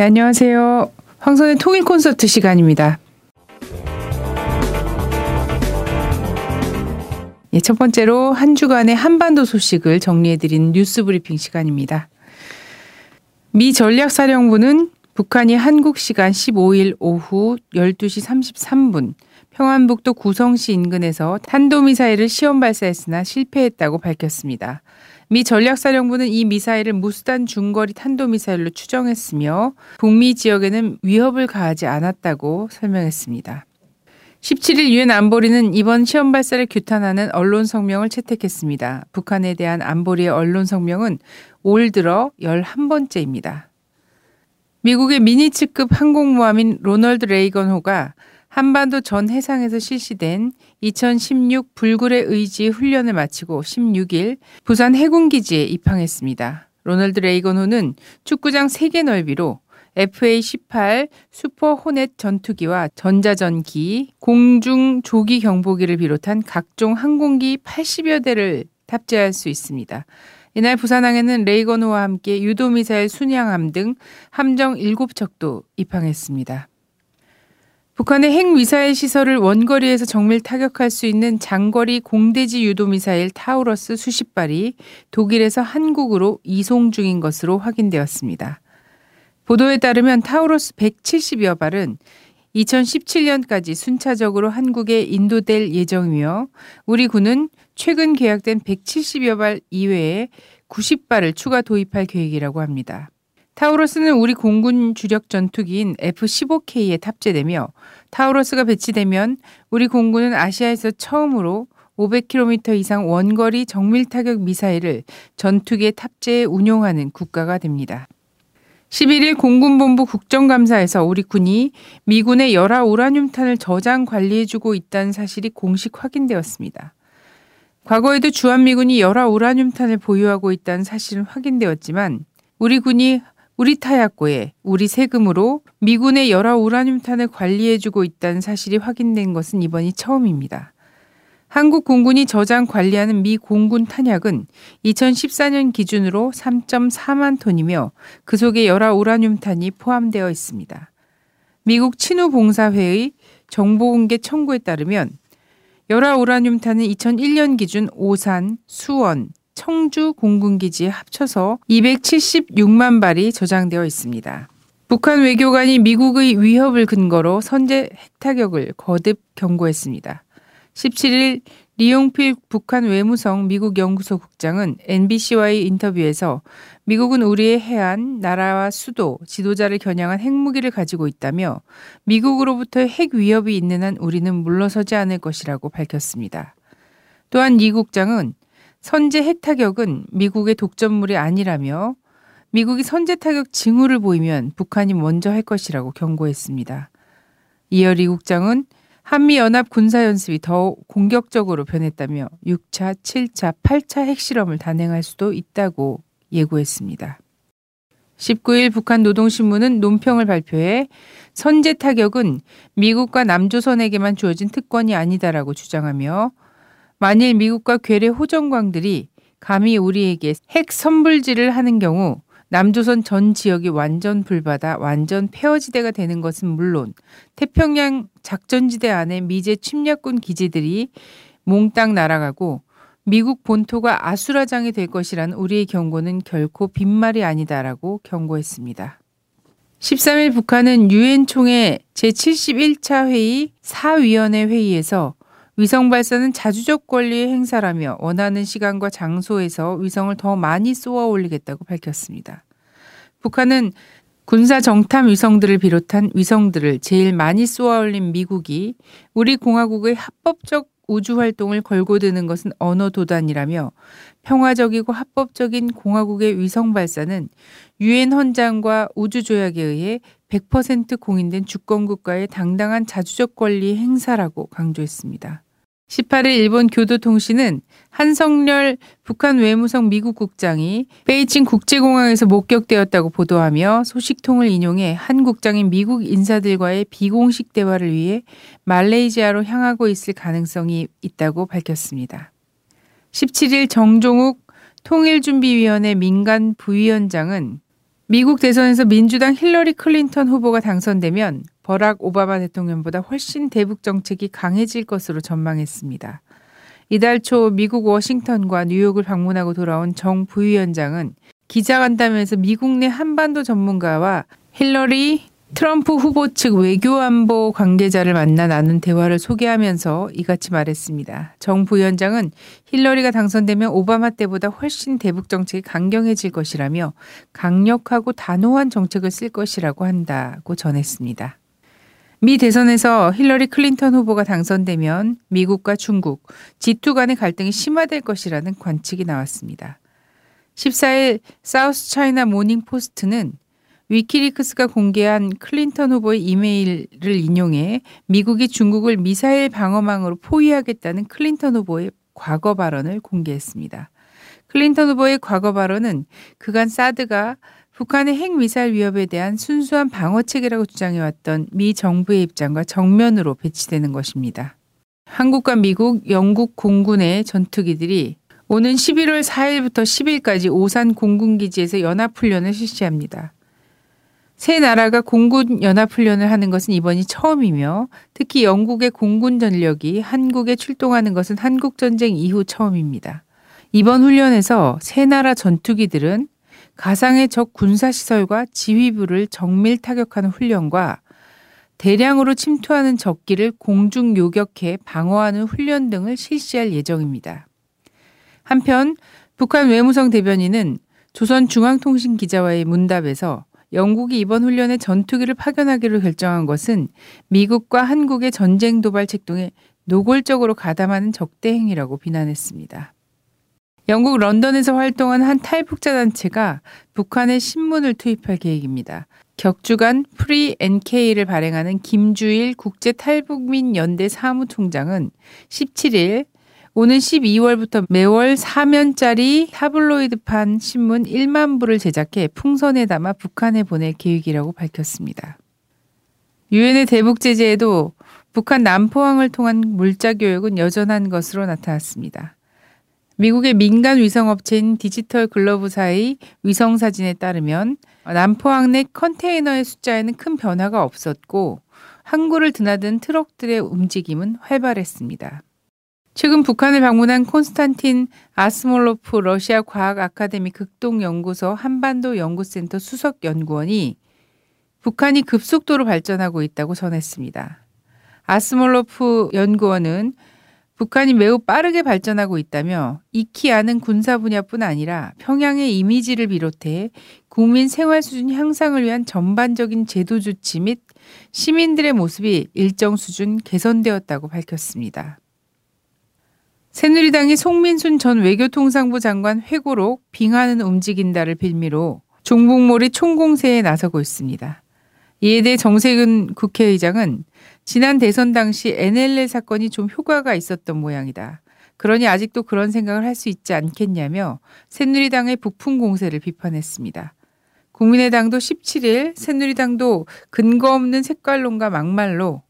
네, 안녕하세요. 황선의 통일 콘서트 시간입니다. 예, 첫 번째로 한 주간의 한반도 소식을 정리해드리는 뉴스 브리핑 시간입니다. 미 전략사령부는 북한이 한국 시간 15일 오후 12시 33분 평안북도 구성시 인근에서 탄도미사일을 시험 발사했으나 실패했다고 밝혔습니다. 미 전략사령부는 이 미사일을 무수단 중거리 탄도미사일로 추정했으며 북미 지역에는 위협을 가하지 않았다고 설명했습니다. 17일 유엔 안보리는 이번 시험 발사를 규탄하는 언론 성명을 채택했습니다. 북한에 대한 안보리의 언론 성명은 올 들어 11번째입니다. 미국의 미니츠급 항공모함인 로널드 레이건호가 한반도 전 해상에서 실시된 2016 불굴의 의지 훈련을 마치고 16일 부산 해군기지에 입항했습니다. 로널드 레이건 호는 축구장 3개 넓이로 FA-18 슈퍼 호넷 전투기와 전자전기, 공중 조기 경보기를 비롯한 각종 항공기 80여 대를 탑재할 수 있습니다. 이날 부산항에는 레이건호와 함께 유도미사일 순양함 등 함정 7척도 입항했습니다. 북한의 핵미사일 시설을 원거리에서 정밀 타격할 수 있는 장거리 공대지 유도미사일 타우러스 수십 발이 독일에서 한국으로 이송 중인 것으로 확인되었습니다. 보도에 따르면 타우러스 170여 발은 2017년까지 순차적으로 한국에 인도될 예정이며 우리 군은 최근 계약된 170여 발 이외에 90발을 추가 도입할 계획이라고 합니다. 타우러스는 우리 공군 주력 전투기인 F-15K에 탑재되며 타우러스가 배치되면 우리 공군은 아시아에서 처음으로 500km 이상 원거리 정밀 타격 미사일을 전투기에 탑재해 운용하는 국가가 됩니다. 11일 공군본부 국정감사에서 우리 군이 미군의 열화 우라늄탄을 저장 관리해주고 있다는 사실이 공식 확인되었습니다. 과거에도 주한미군이 열화 우라늄탄을 보유하고 있다는 사실은 확인되었지만 우리 군이 우리 타약고에 우리 세금으로 미군의 열화 우라늄탄을 관리해주고 있다는 사실이 확인된 것은 이번이 처음입니다. 한국 공군이 저장 관리하는 미 공군 탄약은 2014년 기준으로 3.4만 톤이며 그 속에 열화 우라늄탄이 포함되어 있습니다. 미국 친후봉사회의 정보 공개 청구에 따르면 열화 우라늄탄은 2001년 기준 오산, 수원, 청주 공군기지에 합쳐서 276만 발이 저장되어 있습니다. 북한 외교관이 미국의 위협을 근거로 선제 핵타격을 거듭 경고했습니다. 17일 리용필 북한 외무성 미국 연구소 국장은 NBC와의 인터뷰에서 미국은 우리의 해안, 나라와 수도, 지도자를 겨냥한 핵무기를 가지고 있다며 미국으로부터 핵 위협이 있는 한 우리는 물러서지 않을 것이라고 밝혔습니다. 또한 이 국장은 선제 핵타격은 미국의 독점물이 아니라며 미국이 선제 타격 징후를 보이면 북한이 먼저 할 것이라고 경고했습니다. 이어 리 국장은 한미연합 군사연습이 더 공격적으로 변했다며 6차, 7차, 8차 핵실험을 단행할 수도 있다고 예고했습니다. 19일 북한 노동신문은 논평을 발표해 선제 타격은 미국과 남조선에게만 주어진 특권이 아니다라고 주장하며 만일 미국과 괴뢰 호정광들이 감히 우리에게 핵 선불질을 하는 경우 남조선 전 지역이 완전 불바다, 완전 폐허지대가 되는 것은 물론 태평양 작전지대 안에 미제 침략군 기지들이 몽땅 날아가고 미국 본토가 아수라장이 될 것이란 우리의 경고는 결코 빈말이 아니다라고 경고했습니다. 13일 북한은 유엔 총회 제71차 회의 사위원회 회의에서 위성 발사는 자주적 권리의 행사라며 원하는 시간과 장소에서 위성을 더 많이 쏘아 올리겠다고 밝혔습니다. 북한은 군사 정탐 위성들을 비롯한 위성들을 제일 많이 쏘아 올린 미국이 우리 공화국의 합법적 우주 활동을 걸고 드는 것은 언어 도단이라며 평화적이고 합법적인 공화국의 위성 발사는 유엔 헌장과 우주 조약에 의해 100% 공인된 주권 국가의 당당한 자주적 권리 행사라고 강조했습니다. 18일 일본 교도통신은 한성렬 북한 외무성 미국 국장이 베이징 국제공항에서 목격되었다고 보도하며 소식통을 인용해 한 국장이 미국 인사들과의 비공식 대화를 위해 말레이시아로 향하고 있을 가능성이 있다고 밝혔습니다. 17일 정종욱 통일준비위원회 민간 부위원장은 미국 대선에서 민주당 힐러리 클린턴 후보가 당선되면 버락 오바마 대통령보다 훨씬 대북 정책이 강해질 것으로 전망했습니다. 이달 초 미국 워싱턴과 뉴욕을 방문하고 돌아온 정 부위원장은 기자간담회에서 미국 내 한반도 전문가와 힐러리 트럼프 후보 측 외교안보 관계자를 만나 나눈 대화를 소개하면서 이같이 말했습니다. 정 부위원장은 힐러리가 당선되면 오바마 때보다 훨씬 대북 정책이 강경해질 것이라며 강력하고 단호한 정책을 쓸 것이라고 한다고 전했습니다. 미 대선에서 힐러리 클린턴 후보가 당선되면 미국과 중국, G2 간의 갈등이 심화될 것이라는 관측이 나왔습니다. 14일 사우스 차이나 모닝 포스트는 위키리크스가 공개한 클린턴 후보의 이메일을 인용해 미국이 중국을 미사일 방어망으로 포위하겠다는 클린턴 후보의 과거 발언을 공개했습니다. 클린턴 후보의 과거 발언은 그간 사드가 북한의 핵미사일 위협에 대한 순수한 방어책이라고 주장해왔던 미 정부의 입장과 정면으로 배치되는 것입니다. 한국과 미국, 영국 공군의 전투기들이 오는 11월 4일부터 10일까지 오산 공군기지에서 연합훈련을 실시합니다. 세 나라가 공군 연합훈련을 하는 것은 이번이 처음이며 특히 영국의 공군 전력이 한국에 출동하는 것은 한국전쟁 이후 처음입니다. 이번 훈련에서 세 나라 전투기들은 가상의 적 군사시설과 지휘부를 정밀 타격하는 훈련과 대량으로 침투하는 적기를 공중 요격해 방어하는 훈련 등을 실시할 예정입니다. 한편 북한 외무성 대변인은 조선중앙통신 기자와의 문답에서 영국이 이번 훈련에 전투기를 파견하기로 결정한 것은 미국과 한국의 전쟁 도발 책동에 노골적으로 가담하는 적대 행위라고 비난했습니다. 영국 런던에서 활동한 한 탈북자 단체가 북한에 신문을 투입할 계획입니다. 격주간 프리 NK를 발행하는 김주일 국제 탈북민 연대 사무총장은 17일 오는 12월부터 매월 사면짜리 타블로이드판 신문 1만 부를 제작해 풍선에 담아 북한에 보낼 계획이라고 밝혔습니다. 유엔의 대북 제재에도 북한 남포항을 통한 물자 교역은 여전한 것으로 나타났습니다. 미국의 민간 위성업체인 디지털 글러브사의 위성 사진에 따르면 남포항 내 컨테이너의 숫자에는 큰 변화가 없었고 항구를 드나든 트럭들의 움직임은 활발했습니다. 최근 북한을 방문한 콘스탄틴 아스몰로프 러시아 과학 아카데미 극동연구소 한반도 연구센터 수석 연구원이 북한이 급속도로 발전하고 있다고 전했습니다. 아스몰로프 연구원은 북한이 매우 빠르게 발전하고 있다며 익히 아는 군사 분야뿐 아니라 평양의 이미지를 비롯해 국민 생활 수준 향상을 위한 전반적인 제도 조치 및 시민들의 모습이 일정 수준 개선되었다고 밝혔습니다. 새누리당이 송민순 전 외교통상부 장관 회고록 빙하는 움직인다를 빌미로 종북몰이 총공세에 나서고 있습니다. 이에 대해 정세균 국회의장은 지난 대선 당시 NLL 사건이 좀 효과가 있었던 모양이다. 그러니 아직도 그런 생각을 할 수 있지 않겠냐며 새누리당의 북풍 공세를 비판했습니다. 국민의당도 17일 새누리당도 근거 없는 색깔론과 막말로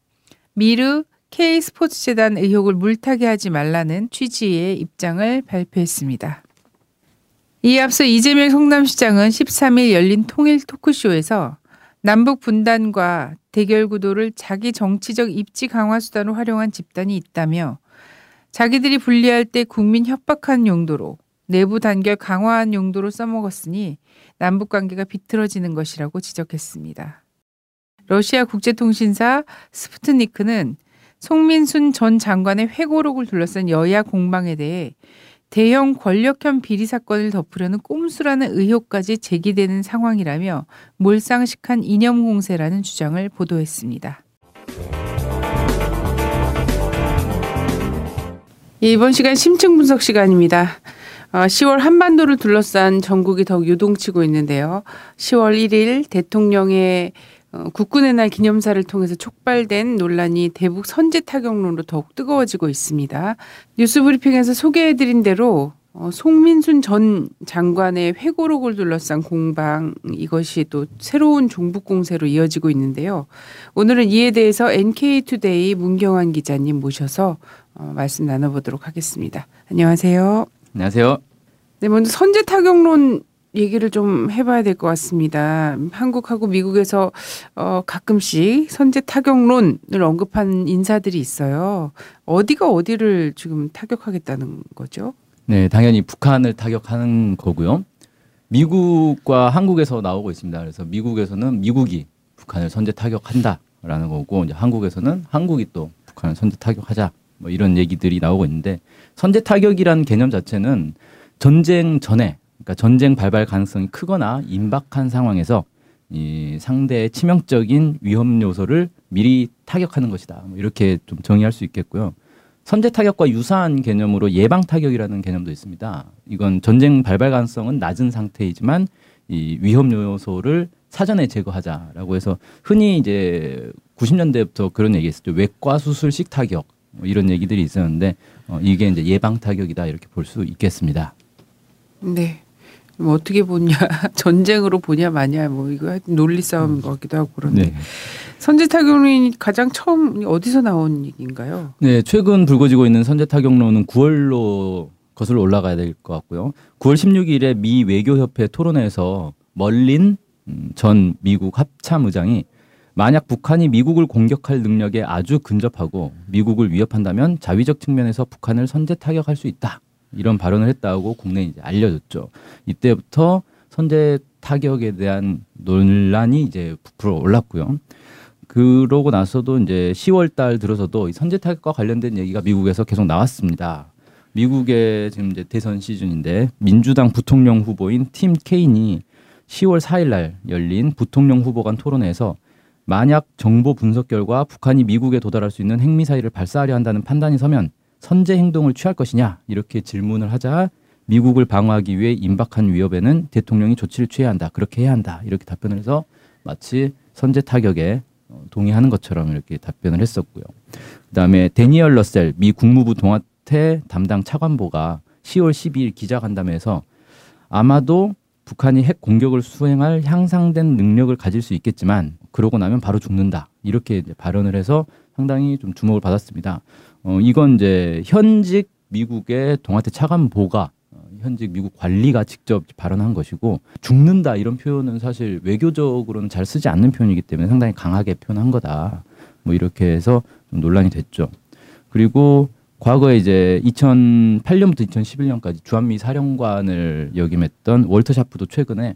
미르 K스포츠 재단 의혹을 물타기 하지 말라는 취지의 입장을 발표했습니다. 이에 앞서 이재명 성남시장은 13일 열린 통일 토크쇼에서 남북 분단과 대결 구도를 자기 정치적 입지 강화 수단으로 활용한 집단이 있다며 자기들이 분리할 때 국민 협박한 용도로 내부 단결 강화한 용도로 써먹었으니 남북 관계가 비틀어지는 것이라고 지적했습니다. 러시아 국제통신사 스푸트니크는 송민순 전 장관의 회고록을 둘러싼 여야 공방에 대해 대형 권력형 비리 사건을 덮으려는 꼼수라는 의혹까지 제기되는 상황이라며 몰상식한 이념 공세라는 주장을 보도했습니다. 예, 이번 시간 심층 분석 시간입니다. 10월 어, 한반도를 둘러싼 전국이 더욱 유동치고 있는데요. 10월 1일 대통령의 어, 국군의 날 기념사를 통해서 촉발된 논란이 대북 선제 타격론으로 더욱 뜨거워지고 있습니다. 뉴스 브리핑에서 소개해드린 대로 어, 송민순 전 장관의 회고록을 둘러싼 공방 이것이 또 새로운 종북 공세로 이어지고 있는데요. 오늘은 이에 대해서 NK투데이 문경환 기자님 모셔서 어, 말씀 나눠보도록 하겠습니다. 안녕하세요. 안녕하세요. 네, 먼저 선제 타격론 얘기를 좀 해봐야 될 것 같습니다. 한국하고 미국에서 어, 가끔씩 선제 타격론을 언급한 인사들이 있어요. 어디가 어디를 지금 타격하겠다는 거죠? 네, 당연히 북한을 타격하는 거고요. 미국과 한국에서 나오고 있습니다. 그래서 미국에서는 미국이 북한을 선제 타격한다라는 거고, 이제 한국에서는 한국이 또 북한을 선제 타격하자 뭐 이런 얘기들이 나오고 있는데 선제 타격이라는 개념 자체는 전쟁 전에 그러니까 전쟁 발발 가능성이 크거나 임박한 상황에서 이 상대의 치명적인 위험 요소를 미리 타격하는 것이다. 뭐 이렇게 좀 정의할 수 있겠고요. 선제 타격과 유사한 개념으로 예방 타격이라는 개념도 있습니다. 이건 전쟁 발발 가능성은 낮은 상태이지만 이 위험 요소를 사전에 제거하자라고 해서 흔히 이제 90년대부터 그런 얘기 했었죠. 외과 수술식 타격 뭐 이런 얘기들이 있었는데 어, 이게 이제 예방 타격이다 이렇게 볼 수 있겠습니다. 네. 뭐 어떻게 보냐 전쟁으로 보냐 마냐 뭐 이거 논리 싸움인 것 같기도 하고 그런데 네. 선제 타격론이 가장 처음 어디서 나온 얘기인가요? 네, 최근 불거지고 있는 선제 타격론은 9월로 거슬러 올라가야 될 것 같고요. 9월 16일에 미 외교협회 토론회에서 멀린 음, 전 미국 합참의장이 만약 북한이 미국을 공격할 능력에 아주 근접하고 미국을 위협한다면 자위적 측면에서 북한을 선제 타격할 수 있다. 이런 발언을 했다고 국내에 이제 알려졌죠. 이때부터 선제 타격에 대한 논란이 이제 부풀어 올랐고요. 그러고 나서도 이제 10월 달 들어서도 이 선제 타격과 관련된 얘기가 미국에서 계속 나왔습니다. 미국의 지금 이제 대선 시즌인데 민주당 부통령 후보인 팀 케인이 10월 4일 날 열린 부통령 후보 간 토론회에서 만약 정보 분석 결과 북한이 미국에 도달할 수 있는 핵미사일을 발사하려 한다는 판단이 서면 선제 행동을 취할 것이냐 이렇게 질문을 하자 미국을 방어하기 위해 임박한 위협에는 대통령이 조치를 취해야 한다 그렇게 해야 한다 이렇게 답변을 해서 마치 선제 타격에 어, 동의하는 것처럼 이렇게 답변을 했었고요. 그다음에 데니얼 러셀 미 국무부 동아태 담당 차관보가 10월 12일 기자간담회에서 아마도 북한이 핵 공격을 수행할 향상된 능력을 가질 수 있겠지만 그러고 나면 바로 죽는다 이렇게 발언을 해서 상당히 좀 주목을 받았습니다. 어, 이건 이제 현직 미국의 동아태 차관보가 어, 현직 미국 관리가 직접 발언한 것이고 죽는다 이런 표현은 사실 외교적으로는 잘 쓰지 않는 표현이기 때문에 상당히 강하게 표현한 거다. 뭐 이렇게 해서 좀 논란이 됐죠. 그리고 과거에 이제 2008년부터 2011년까지 주한미 사령관을 역임했던 월터 샤프도 최근에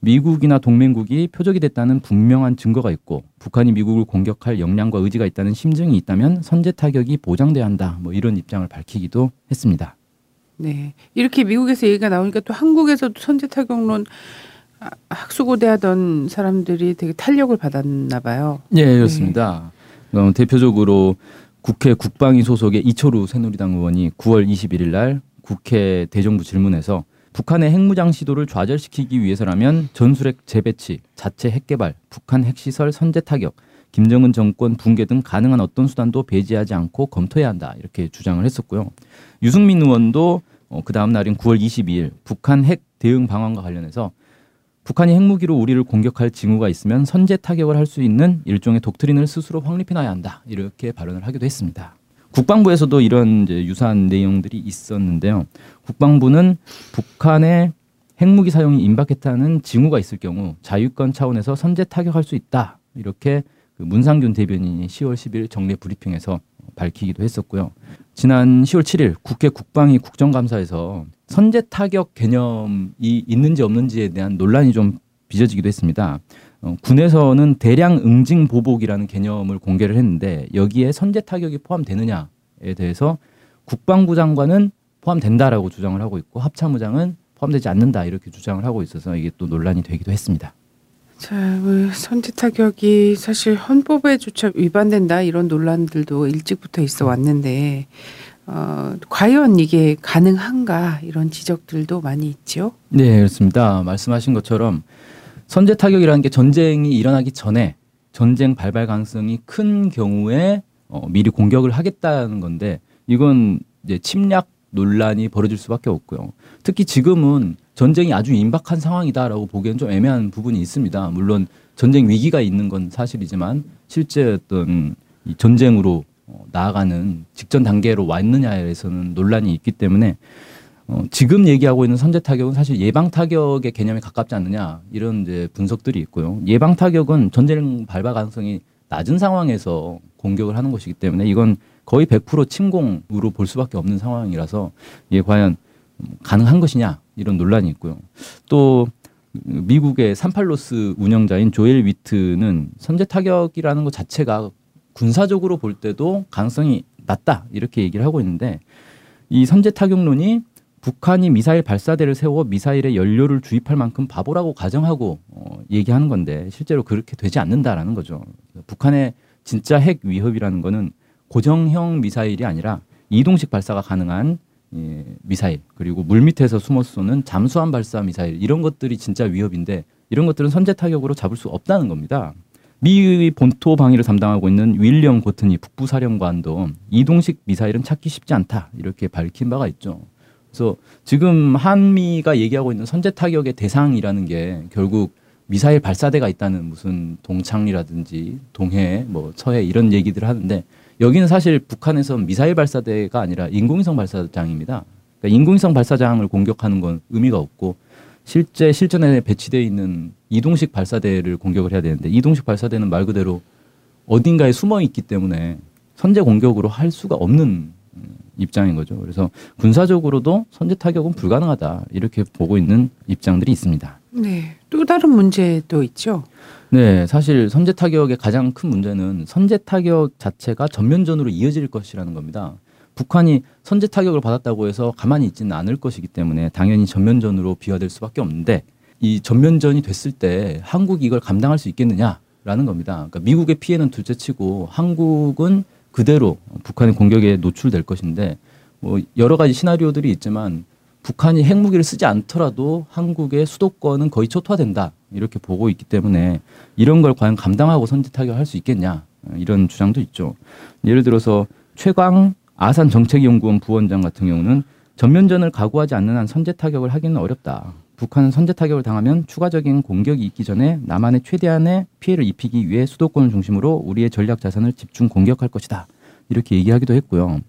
미국이나 동맹국이 표적이 됐다는 분명한 증거가 있고 북한이 미국을 공격할 역량과 의지가 있다는 심증이 있다면 선제 타격이 보장돼야 한다. 뭐 이런 입장을 밝히기도 했습니다. 네. 이렇게 미국에서 얘기가 나오니까 또 한국에서도 선제 타격론 아, 학수고대 하던 사람들이 되게 탄력을 받았나 봐요. 예, 그렇습니다. 어, 대표적으로 국회 국방위 소속의 이철우 새누리당 의원이 9월 21일 날 국회 대정부 질문에서 북한의 핵무장 시도를 좌절시키기 위해서라면 전술핵 재배치, 자체 핵개발, 북한 핵시설 선제 타격, 김정은 정권 붕괴 등 가능한 어떤 수단도 배제하지 않고 검토해야 한다 이렇게 주장을 했었고요. 유승민 의원도 어, 그 다음 날인 9월 22일 북한 핵 대응 방안과 관련해서 북한이 핵무기로 우리를 공격할 징후가 있으면 선제 타격을 할 수 있는 일종의 독트린을 스스로 확립해놔야 한다 이렇게 발언을 하기도 했습니다. 국방부에서도 이런 유사한 내용들이 있었는데요. 국방부는 북한의 핵무기 사용이 임박했다는 징후가 있을 경우 자유권 차원에서 선제 타격할 수 있다. 이렇게 그 문상균 대변인이 10월 10일 정례 브리핑에서 밝히기도 했었고요. 지난 10월 7일 국회 국방위 국정감사에서 선제 타격 개념이 있는지 없는지에 대한 논란이 좀 빚어지기도 했습니다. 어, 군에서는 대량 응징 보복이라는 개념을 공개를 했는데 여기에 선제 타격이 포함되느냐에 대해서 국방부 장관은 포함된다라고 주장을 하고 있고 합참의장은 포함되지 않는다 이렇게 주장을 하고 있어서 이게 또 논란이 되기도 했습니다. 자, 뭐 선제 타격이 사실 헌법에 조차 위반된다 이런 논란들도 일찍부터 있어 왔는데 어, 과연 이게 가능한가 이런 지적들도 많이 있죠. 네, 그렇습니다. 말씀하신 것처럼 선제 타격이라는 게 전쟁이 일어나기 전에 전쟁 발발 가능성이 큰 경우에 어, 미리 공격을 하겠다는 건데 이건 이제 침략 논란이 벌어질 수밖에 없고요. 특히 지금은 전쟁이 아주 임박한 상황이다라고 보기엔 좀 애매한 부분이 있습니다. 물론 전쟁 위기가 있는 건 사실이지만 실제 어떤 이 전쟁으로 어, 나아가는 직전 단계로 왔느냐에서는 논란이 있기 때문에 어, 지금 얘기하고 있는 선제 타격은 사실 예방 타격의 개념에 가깝지 않느냐 이런 이제 분석들이 있고요. 예방 타격은 전쟁 발발 가능성이 낮은 상황에서 공격을 하는 것이기 때문에 이건 거의 100% 침공으로 볼 수밖에 없는 상황이라서 이게 과연 가능한 것이냐 이런 논란이 있고요. 또 미국의 삼팔로스 운영자인 조엘 위트는 선제 타격이라는 것 자체가 군사적으로 볼 때도 가능성이 낮다 이렇게 얘기를 하고 있는데 이 선제 타격론이 북한이 미사일 발사대를 세워 미사일에 연료를 주입할 만큼 바보라고 가정하고 어, 얘기하는 건데 실제로 그렇게 되지 않는다라는 거죠. 북한의 진짜 핵 위협이라는 거는 고정형 미사일이 아니라 이동식 발사가 가능한 예, 미사일 그리고 물 밑에서 숨어 쏘는 잠수함 발사 미사일 이런 것들이 진짜 위협인데 이런 것들은 선제 타격으로 잡을 수 없다는 겁니다. 미 본토 방위를 담당하고 있는 윌리엄 고트니 북부 사령관도 이동식 미사일은 찾기 쉽지 않다 이렇게 밝힌 바가 있죠. 그래서 지금 한미가 얘기하고 있는 선제 타격의 대상이라는 게 결국 미사일 발사대가 있다는 무슨 동창리라든지 동해 뭐 서해 이런 얘기들을 하는데 여기는 사실 북한에서 미사일 발사대가 아니라 인공위성 발사장입니다. 그러니까 인공위성 발사장을 공격하는 건 의미가 없고 실제 실전에 배치되어 있는 이동식 발사대를 공격을 해야 되는데 이동식 발사대는 말 그대로 어딘가에 숨어 있기 때문에 선제 공격으로 할 수가 없는 입장인 거죠. 그래서 군사적으로도 선제 타격은 불가능하다 이렇게 보고 있는 입장들이 있습니다. 네. 또 다른 문제도 있죠. 네, 사실 선제 타격의 가장 큰 문제는 선제 타격 자체가 전면전으로 이어질 것이라는 겁니다. 북한이 선제 타격을 받았다고 해서 가만히 있지는 않을 것이기 때문에 당연히 전면전으로 비화될 수밖에 없는데 이 전면전이 됐을 때 한국이 이걸 감당할 수 있겠느냐라는 겁니다. 그러니까 미국의 피해는 둘째치고 한국은 그대로 북한의 공격에 노출될 것인데 뭐 여러 가지 시나리오들이 있지만 북한이 핵무기를 쓰지 않더라도 한국의 수도권은 거의 초토화된다 이렇게 보고 있기 때문에 이런 걸 과연 감당하고 선제 타격할 수 있겠냐 이런 주장도 있죠. 예를 들어서 최광 아산 정책연구원 부원장 같은 경우는 전면전을 각오하지 않는 한 선제 타격을 하기는 어렵다. 북한은 선제 타격을 당하면 추가적인 공격이 있기 전에 남한에 최대한의 피해를 입히기 위해 수도권을 중심으로 우리의 전략 자산을 집중 공격할 것이다. 이렇게 얘기하기도 했고요.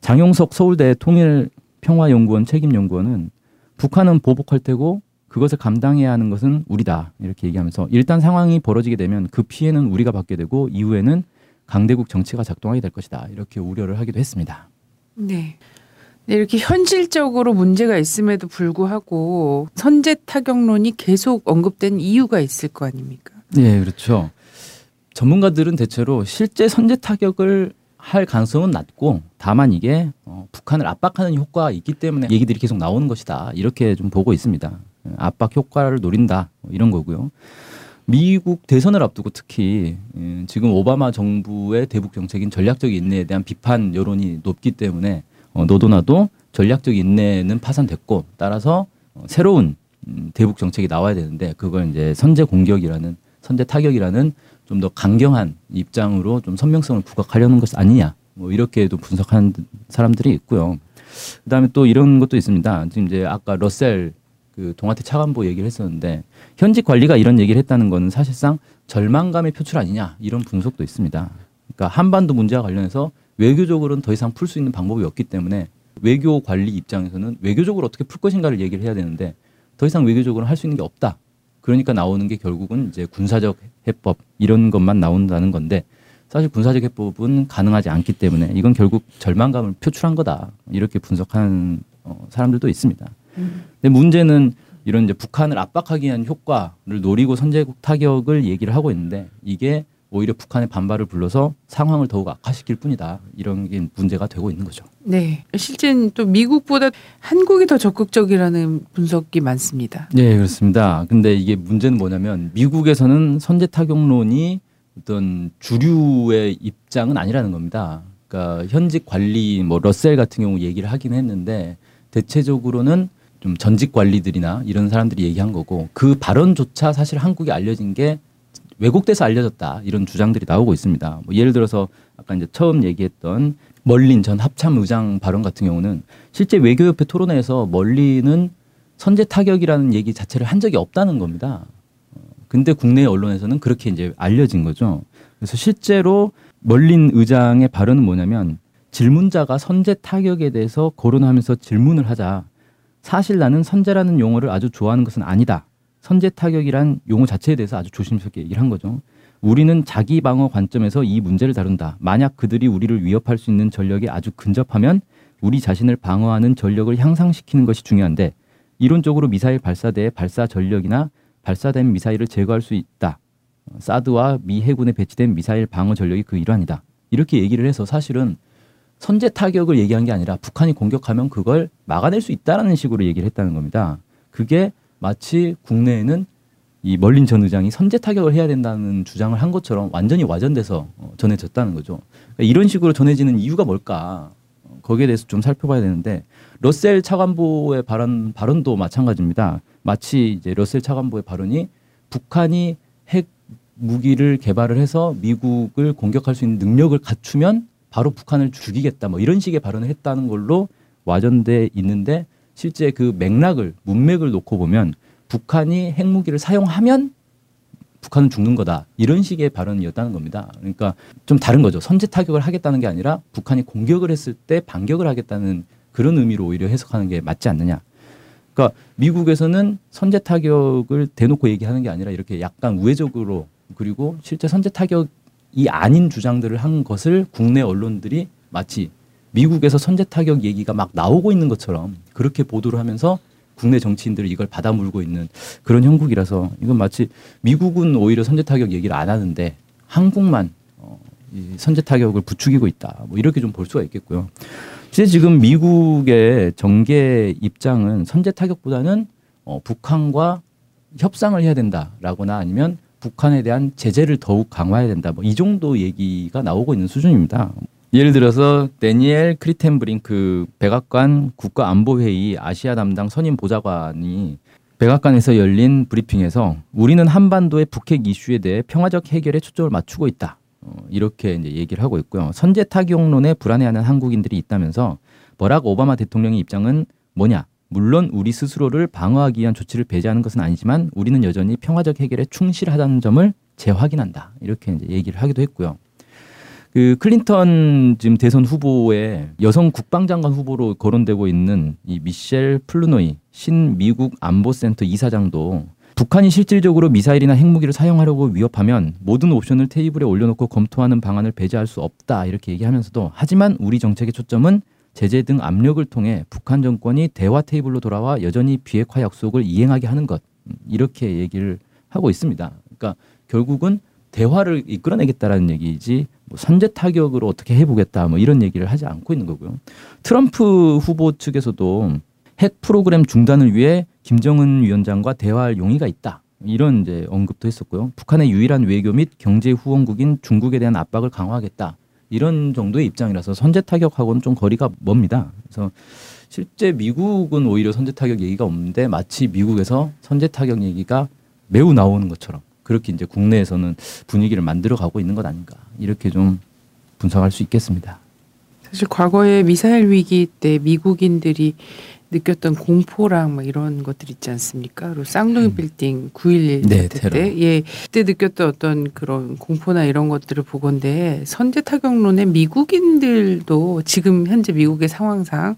장용석 서울대 통일평화연구원 책임연구원은 북한은 보복할 테고 그것을 감당해야 하는 것은 우리다. 이렇게 얘기하면서 일단 상황이 벌어지게 되면 그 피해는 우리가 받게 되고 이후에는 강대국 정치가 작동하게 될 것이다. 이렇게 우려를 하기도 했습니다. 네. 네, 이렇게 현실적으로 문제가 있음에도 불구하고 선제 타격론이 계속 언급된 이유가 있을 거 아닙니까? 네, 그렇죠. 전문가들은 대체로 실제 선제 타격을 할 가능성은 낮고 다만 이게 어, 북한을 압박하는 효과가 있기 때문에 얘기들이 계속 나오는 것이다 이렇게 좀 보고 있습니다. 압박 효과를 노린다 뭐 이런 거고요. 미국 대선을 앞두고 특히 예, 지금 오바마 정부의 대북 정책인 전략적 인내에 대한 비판 여론이 높기 때문에 어, 너도 나도 전략적 인내는 파산됐고 따라서 어, 새로운 음, 대북 정책이 나와야 되는데 그걸 이제 선제 공격이라는 선제 타격이라는 좀 더 강경한 입장으로 좀 선명성을 부각하려는 것 아니냐 뭐 이렇게도 분석하는 사람들이 있고요. 그다음에 또 이런 것도 있습니다. 지금 이제 아까 러셀 그 동아태 차관보 얘기를 했었는데 현직 관리가 이런 얘기를 했다는 거는 사실상 절망감의 표출 아니냐 이런 분석도 있습니다. 그러니까 한반도 문제와 관련해서 외교적으로는 더 이상 풀 수 있는 방법이 없기 때문에 외교 관리 입장에서는 외교적으로 어떻게 풀 것인가를 얘기를 해야 되는데 더 이상 외교적으로 할 수 있는 게 없다. 그러니까 나오는 게 결국은 이제 군사적 해법 이런 것만 나온다는 건데 사실 군사적 해법은 가능하지 않기 때문에 이건 결국 절망감을 표출한 거다 이렇게 분석하는 어, 사람들도 있습니다. 근데 문제는 이런 이제 북한을 압박하기 위한 효과를 노리고 선제국 타격을 얘기를 하고 있는데 이게 오히려 북한의 반발을 불러서 상황을 더욱 악화시킬 뿐이다. 이런 게 문제가 되고 있는 거죠. 네. 실제는 또 미국보다 한국이 더 적극적이라는 분석이 많습니다. 네, 그렇습니다. 근데 이게 문제는 뭐냐면 미국에서는 선제 타격론이 어떤 주류의 입장은 아니라는 겁니다. 그러니까 현직 관리 뭐 러셀 같은 경우 얘기를 하긴 했는데 대체적으로는 좀 전직 관리들이나 이런 사람들이 얘기한 거고 그 발언조차 사실 한국에 알려진 게 왜곡돼서 알려졌다 이런 주장들이 나오고 있습니다. 뭐 예를 들어서 아까 이제 처음 얘기했던 멀린 전 합참 의장 발언 같은 경우는 실제 외교협회 토론회에서 멀린은 선제 타격이라는 얘기 자체를 한 적이 없다는 겁니다. 어, 근데 국내 언론에서는 그렇게 이제 알려진 거죠. 그래서 실제로 멀린 의장의 발언은 뭐냐면 질문자가 선제 타격에 대해서 거론하면서 질문을 하자 사실 나는 선제라는 용어를 아주 좋아하는 것은 아니다. 선제 타격이란 용어 자체에 대해서 아주 조심스럽게 얘기를 한 거죠. 우리는 자기 방어 관점에서 이 문제를 다룬다. 만약 그들이 우리를 위협할 수 있는 전력이 아주 근접하면 우리 자신을 방어하는 전력을 향상시키는 것이 중요한데 이론적으로 미사일 발사대의 발사 전력이나 발사된 미사일을 제거할 수 있다. 사드와 미 해군에 배치된 미사일 방어 전력이 그 일환이다. 이렇게 얘기를 해서 사실은 선제 타격을 얘기한 게 아니라 북한이 공격하면 그걸 막아낼 수 있다라는 식으로 얘기를 했다는 겁니다. 그게 마치 국내에는 이 멀린 전 의장이 선제 타격을 해야 된다는 주장을 한 것처럼 완전히 와전돼서 어, 전해졌다는 거죠. 그러니까 이런 식으로 전해지는 이유가 뭘까? 어, 거기에 대해서 좀 살펴봐야 되는데 러셀 차관보의 발언 발언도 마찬가지입니다. 마치 이제 러셀 차관보의 발언이 북한이 핵 무기를 개발을 해서 미국을 공격할 수 있는 능력을 갖추면 바로 북한을 죽이겠다 뭐 이런 식의 발언을 했다는 걸로 와전돼 있는데 실제 그 맥락을 문맥을 놓고 보면 북한이 핵무기를 사용하면 북한은 죽는 거다 이런 식의 발언이었다는 겁니다. 그러니까 좀 다른 거죠. 선제 타격을 하겠다는 게 아니라 북한이 공격을 했을 때 반격을 하겠다는 그런 의미로 오히려 해석하는 게 맞지 않느냐. 그러니까 미국에서는 선제 타격을 대놓고 얘기하는 게 아니라 이렇게 약간 우회적으로 그리고 실제 선제 타격이 아닌 주장들을 한 것을 국내 언론들이 마치 미국에서 선제 타격 얘기가 막 나오고 있는 것처럼 그렇게 보도를 하면서 국내 정치인들이 이걸 받아물고 있는 그런 형국이라서 이건 마치 미국은 오히려 선제 타격 얘기를 안 하는데 한국만 어, 이 선제 타격을 부추기고 있다. 뭐 이렇게 좀 볼 수가 있겠고요. 실제 지금 미국의 정계 입장은 선제 타격보다는 어, 북한과 협상을 해야 된다라거나 아니면 북한에 대한 제재를 더욱 강화해야 된다. 뭐 이 정도 얘기가 나오고 있는 수준입니다. 예를 들어서 데니엘 크리텐브링크 백악관 국가안보회의 아시아 담당 선임 보좌관이 백악관에서 열린 브리핑에서 우리는 한반도의 북핵 이슈에 대해 평화적 해결에 초점을 맞추고 있다. 어, 이렇게 이제 얘기를 하고 있고요. 선제 타격론에 불안해하는 한국인들이 있다면서 버락 오바마 대통령의 입장은 뭐냐? 물론 우리 스스로를 방어하기 위한 조치를 배제하는 것은 아니지만 우리는 여전히 평화적 해결에 충실하다는 점을 재확인한다. 이렇게 이제 얘기를 하기도 했고요. 그 클린턴 지금 대선 후보의 여성 국방장관 후보로 거론되고 있는 이 미셸 플루노이 신 미국 안보센터 이사장도 북한이 실질적으로 미사일이나 핵무기를 사용하려고 위협하면 모든 옵션을 테이블에 올려놓고 검토하는 방안을 배제할 수 없다 이렇게 얘기하면서도 하지만 우리 정책의 초점은 제재 등 압력을 통해 북한 정권이 대화 테이블로 돌아와 여전히 비핵화 약속을 이행하게 하는 것 이렇게 얘기를 하고 있습니다. 그러니까 결국은 대화를 이끌어내겠다라는 얘기이지 뭐 선제 타격으로 어떻게 해보겠다 뭐 이런 얘기를 하지 않고 있는 거고요. 트럼프 후보 측에서도 핵 프로그램 중단을 위해 김정은 위원장과 대화할 용의가 있다. 이런 이제 언급도 했었고요. 북한의 유일한 외교 및 경제 후원국인 중국에 대한 압박을 강화하겠다. 이런 정도의 입장이라서 선제 타격하고는 좀 거리가 멉니다. 그래서 실제 미국은 오히려 선제 타격 얘기가 없는데 마치 미국에서 선제 타격 얘기가 매우 나오는 것처럼 그렇게 이제 국내에서는 분위기를 만들어 가고 있는 것 아닌가 이렇게 좀 분석할 수 있겠습니다. 사실 과거에 미사일 위기 때 미국인들이 느꼈던 공포랑 막 이런 것들 있지 않습니까? 그리고 쌍둥이 음. 빌딩 9.11 네, 때, 예, 그때 느꼈던 어떤 그런 공포나 이런 것들을 보건데 선제 타격론에 미국인들도 지금 현재 미국의 상황상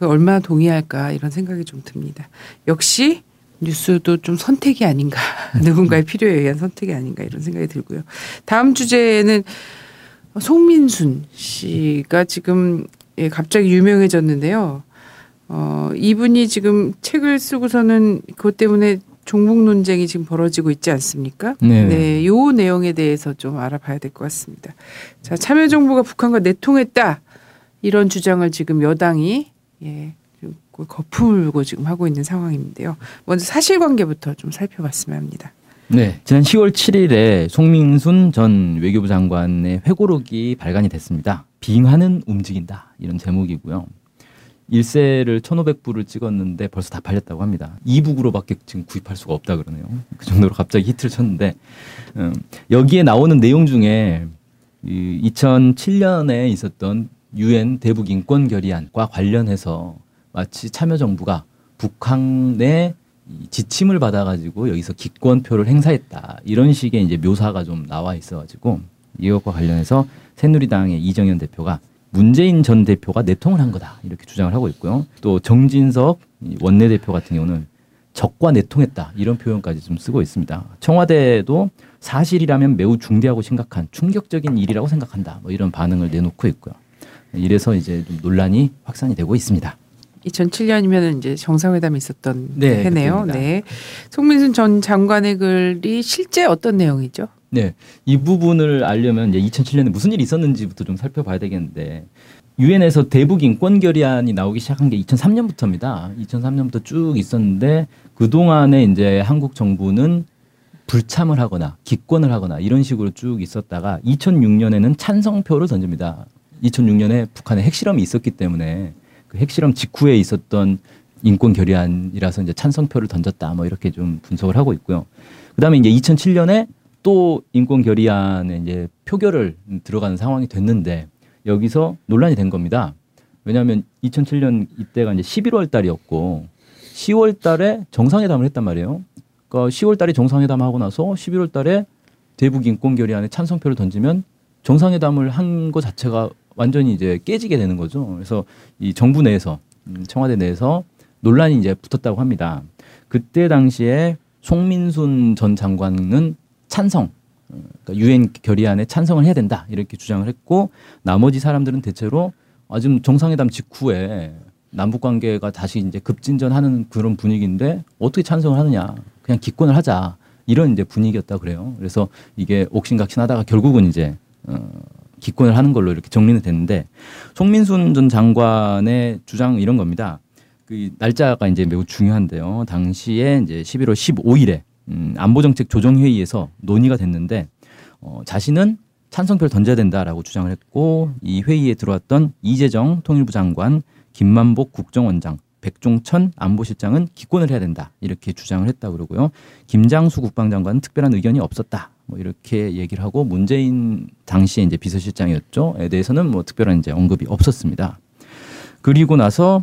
얼마나 동의할까 이런 생각이 좀 듭니다. 역시 뉴스도 좀 선택이 아닌가 누군가의 필요에 의한 선택이 아닌가 이런 생각이 들고요. 다음 주제는 송민순 씨가 지금 예, 갑자기 유명해졌는데요. 어, 이분이 지금 책을 쓰고서는 그것 때문에 종북 논쟁이 지금 벌어지고 있지 않습니까? 네. 네, 요 내용에 대해서 좀 알아봐야 될 것 같습니다. 자, 참여정부가 북한과 내통했다 이런 주장을 지금 여당이 예, 거품을 불고 지금 하고 있는 상황인데요. 먼저 사실관계부터 좀 살펴봤으면 합니다. 네, 지난 10월 7일에 송민순 전 외교부 장관의 회고록이 발간이 됐습니다. 빙하는 움직인다 이런 제목이고요. 1세를 1,500부를 찍었는데 벌써 다 팔렸다고 합니다. 2북으로밖에 지금 구입할 수가 없다 그러네요. 그 정도로 갑자기 히트를 쳤는데 음, 여기에 나오는 내용 중에 이 2007년에 있었던 유엔 대북 인권 결의안과 관련해서 마치 참여정부가 북한의 지침을 받아가지고 여기서 기권표를 행사했다 이런 식의 이제 묘사가 좀 나와 있어가지고 이것과 관련해서 새누리당의 이정현 대표가 문재인 전 대표가 내통을 한 거다 이렇게 주장을 하고 있고요. 또 정진석 원내대표 같은 경우는 적과 내통했다 이런 표현까지 좀 쓰고 있습니다. 청와대도 사실이라면 매우 중대하고 심각한 충격적인 일이라고 생각한다. 뭐 이런 반응을 내놓고 있고요. 이래서 이제 좀 논란이 확산이 되고 있습니다. 2007년이면 이제 정상회담이 있었던 네, 해네요. 그때입니다. 네. 송민순 전 장관의 글이 실제 어떤 내용이죠? 네, 이 부분을 알려면 이제 2007년에 무슨 일이 있었는지부터 좀 살펴봐야 되겠는데 유엔에서 대북 인권 결의안이 나오기 시작한 게 2003년부터입니다. 2003년부터 쭉 있었는데 그 동안에 이제 한국 정부는 불참을 하거나 기권을 하거나 이런 식으로 쭉 있었다가 2006년에는 찬성표를 던집니다. 2006년에 북한에 핵실험이 있었기 때문에 그 핵실험 직후에 있었던 인권 결의안이라서 이제 찬성표를 던졌다. 뭐 이렇게 좀 분석을 하고 있고요. 그다음에 이제 2007년에 또 인권 결의안에 이제 표결을 들어가는 상황이 됐는데 여기서 논란이 된 겁니다. 왜냐하면 2007년 이때가 이제 11월 달이었고 10월 달에 정상회담을 했단 말이에요. 그러니까 10월 달에 정상회담 하고 나서 11월 달에 대북 인권 결의안에 찬성표를 던지면 정상회담을 한 것 자체가 완전히 이제 깨지게 되는 거죠. 그래서 이 정부 내에서 음, 청와대 내에서 논란이 이제 붙었다고 합니다. 그때 당시에 송민순 전 장관은 찬성, 어, 그러니까 유엔 결의안에 찬성을 해야 된다 이렇게 주장을 했고 나머지 사람들은 대체로 아 지금 정상회담 직후에 남북 관계가 다시 이제 급진전하는 그런 분위기인데 어떻게 찬성을 하느냐 그냥 기권을 하자 이런 이제 분위기였다 그래요. 그래서 이게 옥신각신하다가 결국은 이제 어, 기권을 하는 걸로 이렇게 정리는 됐는데 송민순 전 장관의 주장 이런 겁니다. 그 날짜가 이제 매우 중요한데요. 당시에 이제 11월 15일에 음, 안보정책 조정회의에서 논의가 됐는데 어, 자신은 찬성표를 던져야 된다라고 주장을 했고 이 회의에 들어왔던 이재정 통일부 장관, 김만복 국정원장, 백종천 안보실장은 기권을 해야 된다 이렇게 주장을 했다 그러고요. 김장수 국방장관은 특별한 의견이 없었다. 뭐 이렇게 얘기를 하고 문재인 당시에 이제 비서실장이었죠에 대해서는 뭐 특별한 이제 언급이 없었습니다. 그리고 나서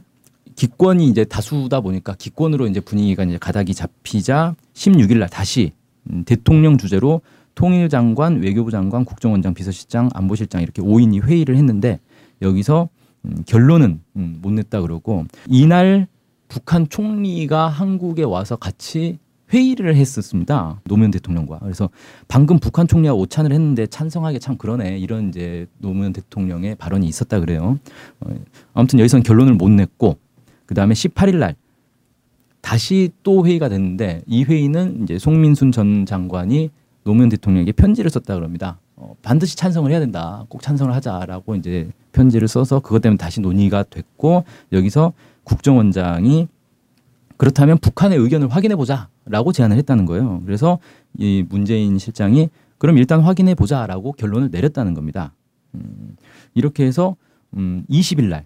기권이 이제 다수다 보니까 기권으로 이제 분위기가 이제 가닥이 잡히자 16일 날 다시 음, 대통령 주재로 통일장관, 외교부 장관, 국정원장, 비서실장, 안보실장 이렇게 5인이 회의를 했는데 여기서 음, 결론은 음, 못 냈다 그러고 이날 북한 총리가 한국에 와서 같이 회의를 했었습니다. 노무현 대통령과. 그래서 방금 북한 총리가 오찬을 했는데 찬성하기 참 그러네. 이런 이제 노무현 대통령의 발언이 있었다 그래요. 어, 아무튼 여기서는 결론을 못 냈고 그다음에 18일 날 다시 또 회의가 됐는데 이 회의는 이제 송민순 전 장관이 노무현 대통령에게 편지를 썼다 그럽니다. 어, 반드시 찬성을 해야 된다. 꼭 찬성을 하자라고 이제 편지를 써서 그것 때문에 다시 논의가 됐고 여기서 국정원장이 그렇다면 북한의 의견을 확인해 보자라고 제안을 했다는 거예요. 그래서 이 문재인 실장이 그럼 일단 확인해 보자라고 결론을 내렸다는 겁니다. 음, 이렇게 해서 음, 20일 날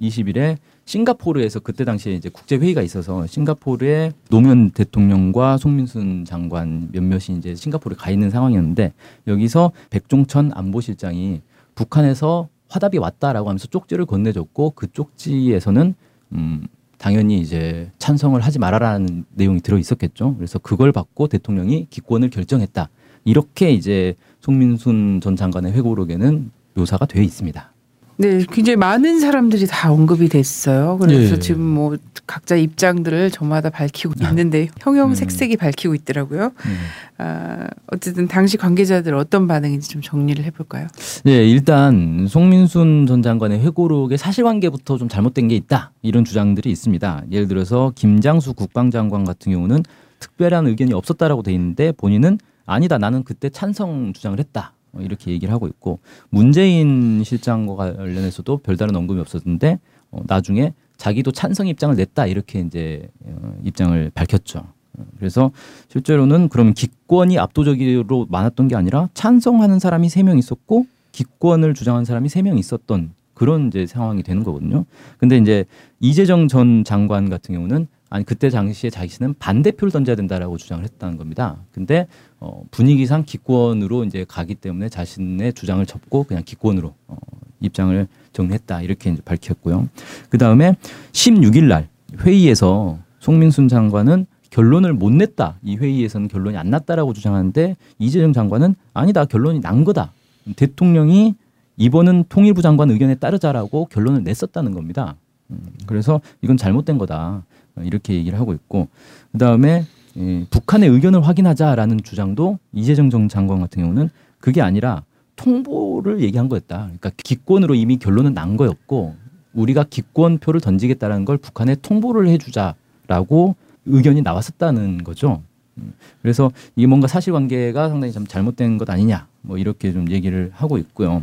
20일에 싱가포르에서 그때 당시에 이제 국제 회의가 있어서 싱가포르에 노무현 대통령과 송민순 장관 몇몇이 이제 싱가포르에 가 있는 상황이었는데 여기서 백종천 안보실장이 북한에서 화답이 왔다라고 하면서 쪽지를 건네줬고 그 쪽지에서는 음 당연히 이제 찬성을 하지 말아라는 내용이 들어 있었겠죠. 그래서 그걸 받고 대통령이 기권을 결정했다. 이렇게 이제 송민순 전 장관의 회고록에는 묘사가 되어 있습니다. 네, 굉장히 많은 사람들이 다 언급이 됐어요. 그래서 예. 지금 뭐 각자 입장들을 저마다 밝히고 있는데 형형색색이 밝히고 있더라고요. 음. 아, 어쨌든 당시 관계자들 어떤 반응인지 좀 정리를 해볼까요? 네, 일단 송민순 전 장관의 회고록의 사실관계부터 좀 잘못된 게 있다 이런 주장들이 있습니다. 예를 들어서 김장수 국방장관 같은 경우는 특별한 의견이 없었다라고 돼 있는데 본인은 아니다 나는 그때 찬성 주장을 했다 어, 이렇게 얘기를 하고 있고 문재인 실장과 관련해서도 별다른 언급이 없었는데 어, 나중에 자기도 찬성 입장을 냈다 이렇게 이제 어, 입장을 밝혔죠. 어, 그래서 실제로는 그러면 기권이 압도적으로 많았던 게 아니라 찬성하는 사람이 세 명 있었고 기권을 주장한 사람이 세 명 있었던 그런 이제 상황이 되는 거거든요. 근데 이제 이재정 전 장관 같은 경우는 아니 그때 당시에 자신은 반대표를 던져야 된다라고 주장을 했다는 겁니다. 근데 어, 분위기상 기권으로 이제 가기 때문에 자신의 주장을 접고 그냥 기권으로 어, 입장을 정리했다 이렇게 이제 밝혔고요. 그 다음에 16일 날 회의에서 송민순 장관은 결론을 못 냈다. 이 회의에서는 결론이 안 났다라고 주장하는데 이재정 장관은 아니다. 결론이 난 거다. 대통령이 이번은 통일부 장관 의견에 따르자라고 결론을 냈었다는 겁니다. 음, 그래서 이건 잘못된 거다 이렇게 얘기를 하고 있고 그 다음에 예, 북한의 의견을 확인하자라는 주장도 이재정 정 장관 같은 경우는 그게 아니라 통보를 얘기한 거였다. 그러니까 기권으로 이미 결론은 난 거였고 우리가 기권표를 던지겠다는 걸 북한에 통보를 해주자라고 의견이 나왔었다는 거죠. 음, 그래서 이게 뭔가 사실관계가 상당히 좀 잘못된 것 아니냐, 뭐 이렇게 좀 얘기를 하고 있고요.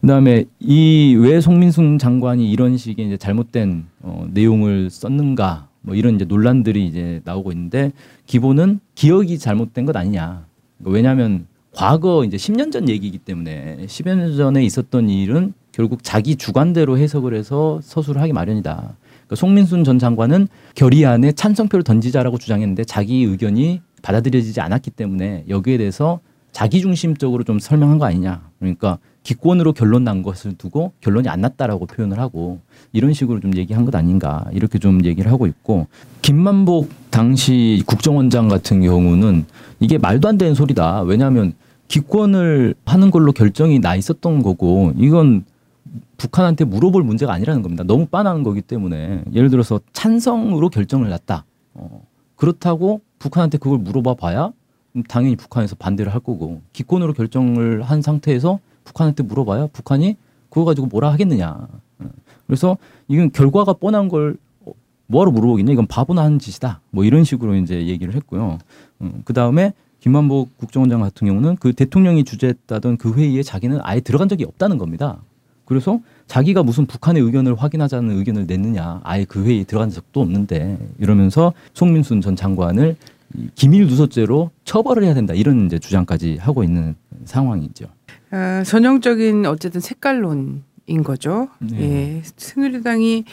그다음에 이 왜 송민순 장관이 이런 식의 이제 잘못된 어, 내용을 썼는가, 뭐 이런 이제 논란들이 이제 나오고 있는데 기본은 기억이 잘못된 것 아니냐. 왜냐하면 과거 이제 10년 전 얘기이기 때문에 10여 년 전에 있었던 일은 결국 자기 주관대로 해석을 해서 서술을 하기 마련이다. 그러니까 송민순 전 장관은 결의안에 찬성표를 던지자라고 주장했는데 자기 의견이 받아들여지지 않았기 때문에 여기에 대해서 자기 중심적으로 좀 설명한 거 아니냐. 그러니까 기권으로 결론 난 것을 두고 결론이 안 났다라고 표현을 하고 이런 식으로 좀 얘기한 것 아닌가 이렇게 좀 얘기를 하고 있고 김만복 당시 국정원장 같은 경우는 이게 말도 안 되는 소리다. 왜냐하면 기권을 하는 걸로 결정이 나 있었던 거고 이건 북한한테 물어볼 문제가 아니라는 겁니다. 너무 빤한 거기 때문에 예를 들어서 찬성으로 결정을 났다. 어, 그렇다고 북한한테 그걸 물어봐 봐야 당연히 북한에서 반대를 할 거고 기권으로 결정을 한 상태에서 북한한테 물어봐야 북한이 그거 가지고 뭐라 하겠느냐. 어, 그래서 이건 결과가 뻔한 걸 뭐하러 물어보겠냐. 이건 바보나 하는 짓이다. 뭐 이런 식으로 이제 얘기를 했고요. 음, 그 다음에 김만복 국정원장 같은 경우는 그 대통령이 주재했다던 그 회의에 자기는 아예 들어간 적이 없다는 겁니다. 그래서 자기가 무슨 북한의 의견을 확인하자는 의견을 냈느냐 아예 그 회의에 들어간 적도 없는데 이러면서 송민순 전 장관을 기밀 누설죄로 처벌을 해야 된다 이런 이제 주장까지 하고 있는 상황이죠. 아, 전형적인 어쨌든 색깔론인 거죠. 네. 예, 새누리당이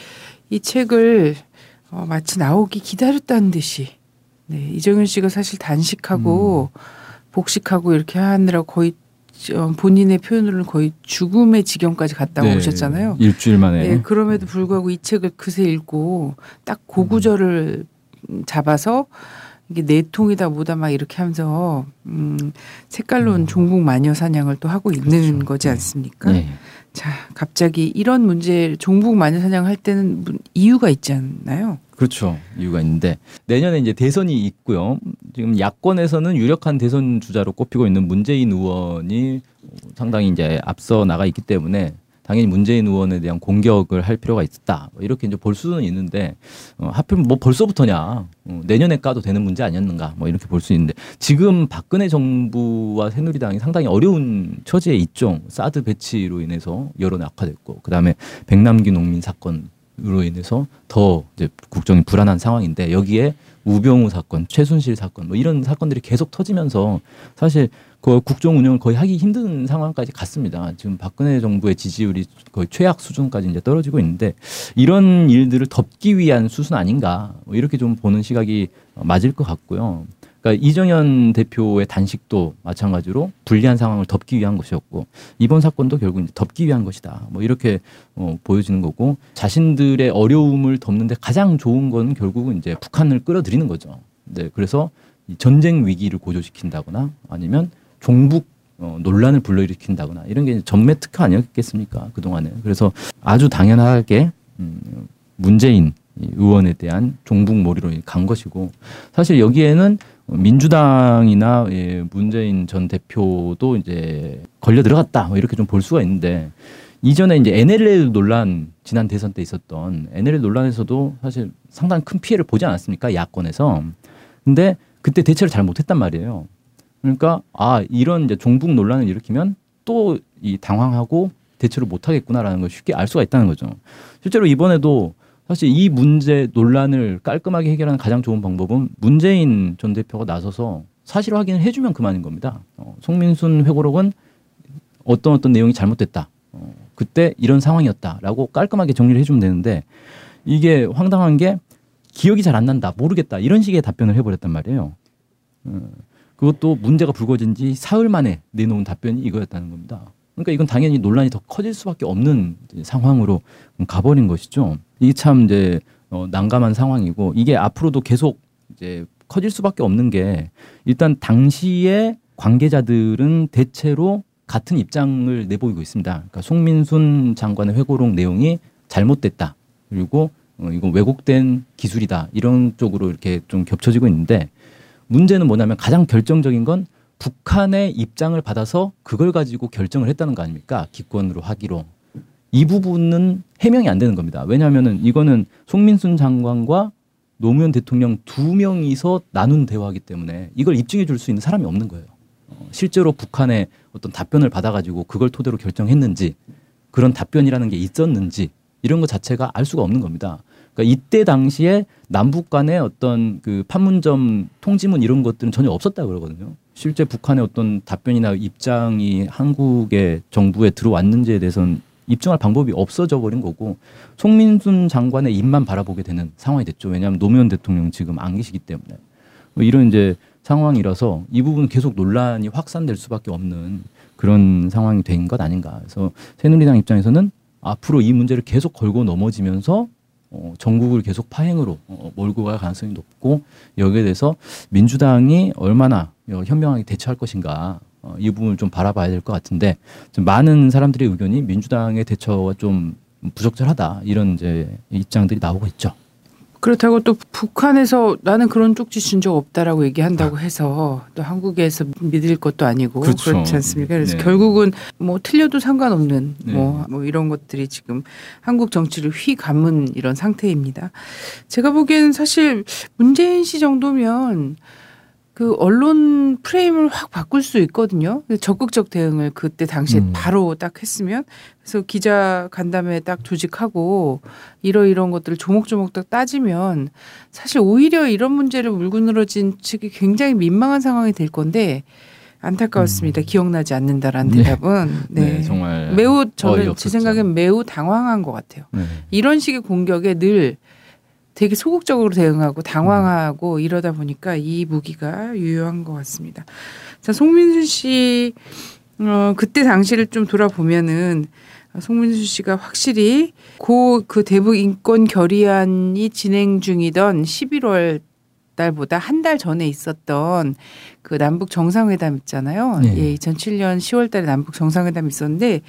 이 책을 어, 마치 나오기 기다렸다는 듯이 네, 이정현 씨가 사실 단식하고 음. 복식하고 이렇게 하느라 거의 본인의 표현으로는 거의 죽음의 지경까지 갔다 네, 오셨잖아요. 일주일 만에. 네, 그럼에도 불구하고 이 책을 그새 읽고 딱 고구절을 음. 잡아서 이게 내통이다 뭐다 막 이렇게 하면서 음 색깔론 음. 종북 마녀 사냥을 또 하고 있는 그렇죠. 거지 네. 않습니까? 네. 자, 갑자기 이런 문제 종북 마녀 사냥 할 때는 이유가 있지 않나요? 그렇죠. 이유가 있는데 내년에 이제 대선이 있고요. 지금 야권에서는 유력한 대선 주자로 꼽히고 있는 문재인 의원이 상당히 이제 앞서 나가 있기 때문에 당연히 문재인 의원에 대한 공격을 할 필요가 있다. 뭐 이렇게 이제 볼 수는 있는데 어, 하필 뭐 벌써부터냐 어, 내년에 까도 되는 문제 아니었는가 뭐 이렇게 볼 수 있는데 지금 박근혜 정부와 새누리당이 상당히 어려운 처지에 있죠. 사드 배치로 인해서 여론이 악화됐고 그다음에 백남기 농민 사건 으로 인해서 더 이제 국정이 불안한 상황인데 여기에 우병우 사건, 최순실 사건 뭐 이런 사건들이 계속 터지면서 사실 그 국정 운영을 거의 하기 힘든 상황까지 갔습니다. 지금 박근혜 정부의 지지율이 거의 최악 수준까지 이제 떨어지고 있는데 이런 일들을 덮기 위한 수순 아닌가 뭐 이렇게 좀 보는 시각이 맞을 것 같고요. 그러니까 이정현 대표의 단식도 마찬가지로 불리한 상황을 덮기 위한 것이었고 이번 사건도 결국 이제 덮기 위한 것이다. 뭐 이렇게 어, 보여지는 거고 자신들의 어려움을 덮는데 가장 좋은 건 결국은 이제 북한을 끌어들이는 거죠. 네, 그래서 전쟁 위기를 고조시킨다거나 아니면 종북 어, 논란을 불러일으킨다거나 이런 게 전매 특허 아니었겠습니까 그 동안에 그래서 아주 당연하게 음, 문재인 의원에 대한 종북몰이로 간 것이고 사실 여기에는 민주당이나 예, 문재인 전 대표도 이제 걸려 들어갔다 뭐 이렇게 좀 볼 수가 있는데 이전에 이제 NLL 논란 지난 대선 때 있었던 NLL 논란에서도 사실 상당히 큰 피해를 보지 않았습니까 야권에서 근데 그때 대처를 잘 못했단 말이에요. 그러니까 아 이런 이제 종북 논란을 일으키면 또 이 당황하고 대처를 못하겠구나라는 걸 쉽게 알 수가 있다는 거죠. 실제로 이번에도 사실 이 문제 논란을 깔끔하게 해결하는 가장 좋은 방법은 문재인 전 대표가 나서서 사실 확인을 해주면 그만인 겁니다. 어, 송민순 회고록은 어떤 어떤 내용이 잘못됐다. 어, 그때 이런 상황이었다라고 깔끔하게 정리를 해주면 되는데 이게 황당한 게 기억이 잘 안 난다, 모르겠다 이런 식의 답변을 해버렸단 말이에요. 어, 그것도 문제가 불거진 지 사흘 만에 내놓은 답변이 이거였다는 겁니다. 그러니까 이건 당연히 논란이 더 커질 수밖에 없는 상황으로 가버린 것이죠. 이게 참 이제 어, 난감한 상황이고 이게 앞으로도 계속 이제 커질 수밖에 없는 게 일단 당시에 관계자들은 대체로 같은 입장을 내보이고 있습니다. 그러니까 송민순 장관의 회고록 내용이 잘못됐다. 그리고 어, 이건 왜곡된 기술이다. 이런 쪽으로 이렇게 좀 겹쳐지고 있는데 문제는 뭐냐면 가장 결정적인 건 북한의 입장을 받아서 그걸 가지고 결정을 했다는 거 아닙니까? 기권으로 하기로. 이 부분은 해명이 안 되는 겁니다. 왜냐하면은 이거는 송민순 장관과 노무현 대통령 두 명이서 나눈 대화이기 때문에 이걸 입증해 줄 수 있는 사람이 없는 거예요. 어, 실제로 북한의 어떤 답변을 받아가지고 그걸 토대로 결정했는지 그런 답변이라는 게 있었는지 이런 것 자체가 알 수가 없는 겁니다. 그러니까 이때 당시에 남북 간의 어떤 그 판문점 통지문 이런 것들은 전혀 없었다 그러거든요. 실제 북한의 어떤 답변이나 입장이 한국의 정부에 들어왔는지에 대해서는 입증할 방법이 없어져 버린 거고 송민순 장관의 입만 바라보게 되는 상황이 됐죠. 왜냐하면 노무현 대통령 지금 안 계시기 때문에 뭐 이런 이제 상황이라서 이 부분 계속 논란이 확산될 수밖에 없는 그런 상황이 된 것 아닌가. 그래서 새누리당 입장에서는 앞으로 이 문제를 계속 걸고 넘어지면서 어, 전국을 계속 파행으로 어, 몰고 갈 가능성이 높고 여기에 대해서 민주당이 얼마나 현명하게 대처할 것인가 어, 이 부분을 좀 바라봐야 될 것 같은데 좀 많은 사람들의 의견이 민주당의 대처가 좀 부적절하다 이런 이제 입장들이 나오고 있죠. 그렇다고 또 북한에서 나는 그런 쪽지 준 적 없다라고 얘기한다고 해서 또 한국에서 믿을 것도 아니고 그렇죠. 그렇지 않습니까? 그래서 네. 결국은 뭐 틀려도 상관없는 네. 뭐, 뭐 이런 것들이 지금 한국 정치를 휘 감은 이런 상태입니다. 제가 보기에는 사실 문재인 씨 정도면 그 언론 프레임을 확 바꿀 수 있거든요. 적극적 대응을 그때 당시에 음. 바로 딱 했으면 그래서 기자 간담회 딱 조직하고 이러 이런 것들을 조목조목 딱 따지면 사실 오히려 이런 문제를 물고 늘어 진 측이 굉장히 민망한 상황이 될 건데 안타까웠습니다. 기억나지 않는다라는 음. 네. 대답은 네, 정말 매우 저는 제. 생각엔 매우 당황한 것 같아요. 네. 이런 식의 공격에 늘 되게 소극적으로 대응하고 당황하고 이러다 보니까 이 무기가 유효한 것 같습니다. 자, 송민수 씨, 어, 그때 당시를 좀 돌아보면은 송민수 씨가 확실히 고 그 대북 인권 결의안이 진행 중이던 11월 달보다 한 달 전에 있었던 그 남북 정상회담 있잖아요. 네. 예, 2007년 10월 달에 남북 정상회담 있었는데